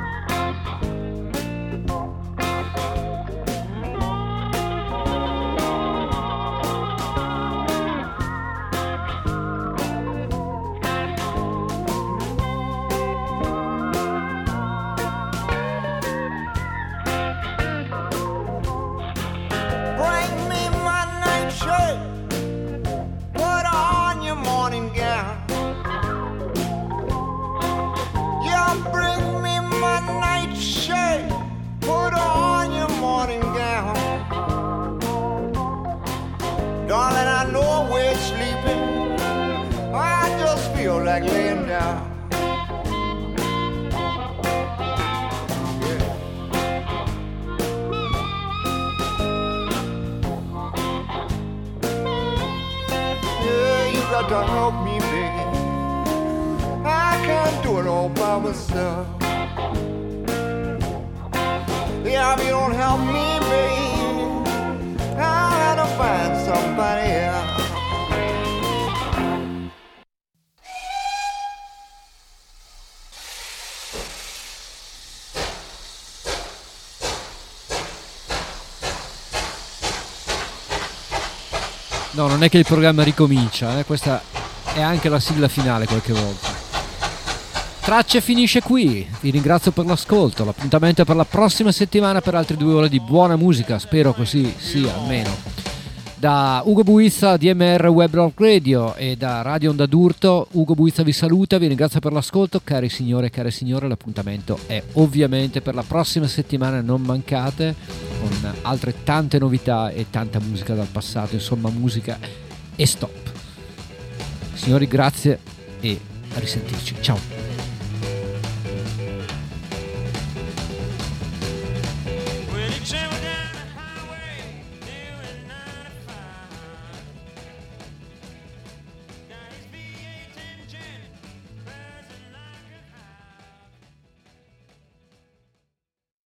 È che il programma ricomincia, eh, questa è anche la sigla finale qualche volta. Tracce finisce qui, vi ringrazio per l'ascolto, l'appuntamento è per la prossima settimana per altre due ore di buona musica, spero così sia almeno. Da Ugo Buizza, DMR Web Rock Radio e da Radio Onda d'Urto, Ugo Buizza vi saluta, vi ringrazio per l'ascolto, cari signore e care signore, l'appuntamento è ovviamente per la prossima settimana, non mancate, con altre tante novità e tanta musica dal passato, insomma musica e stop. Signori, grazie e a risentirci. Ciao.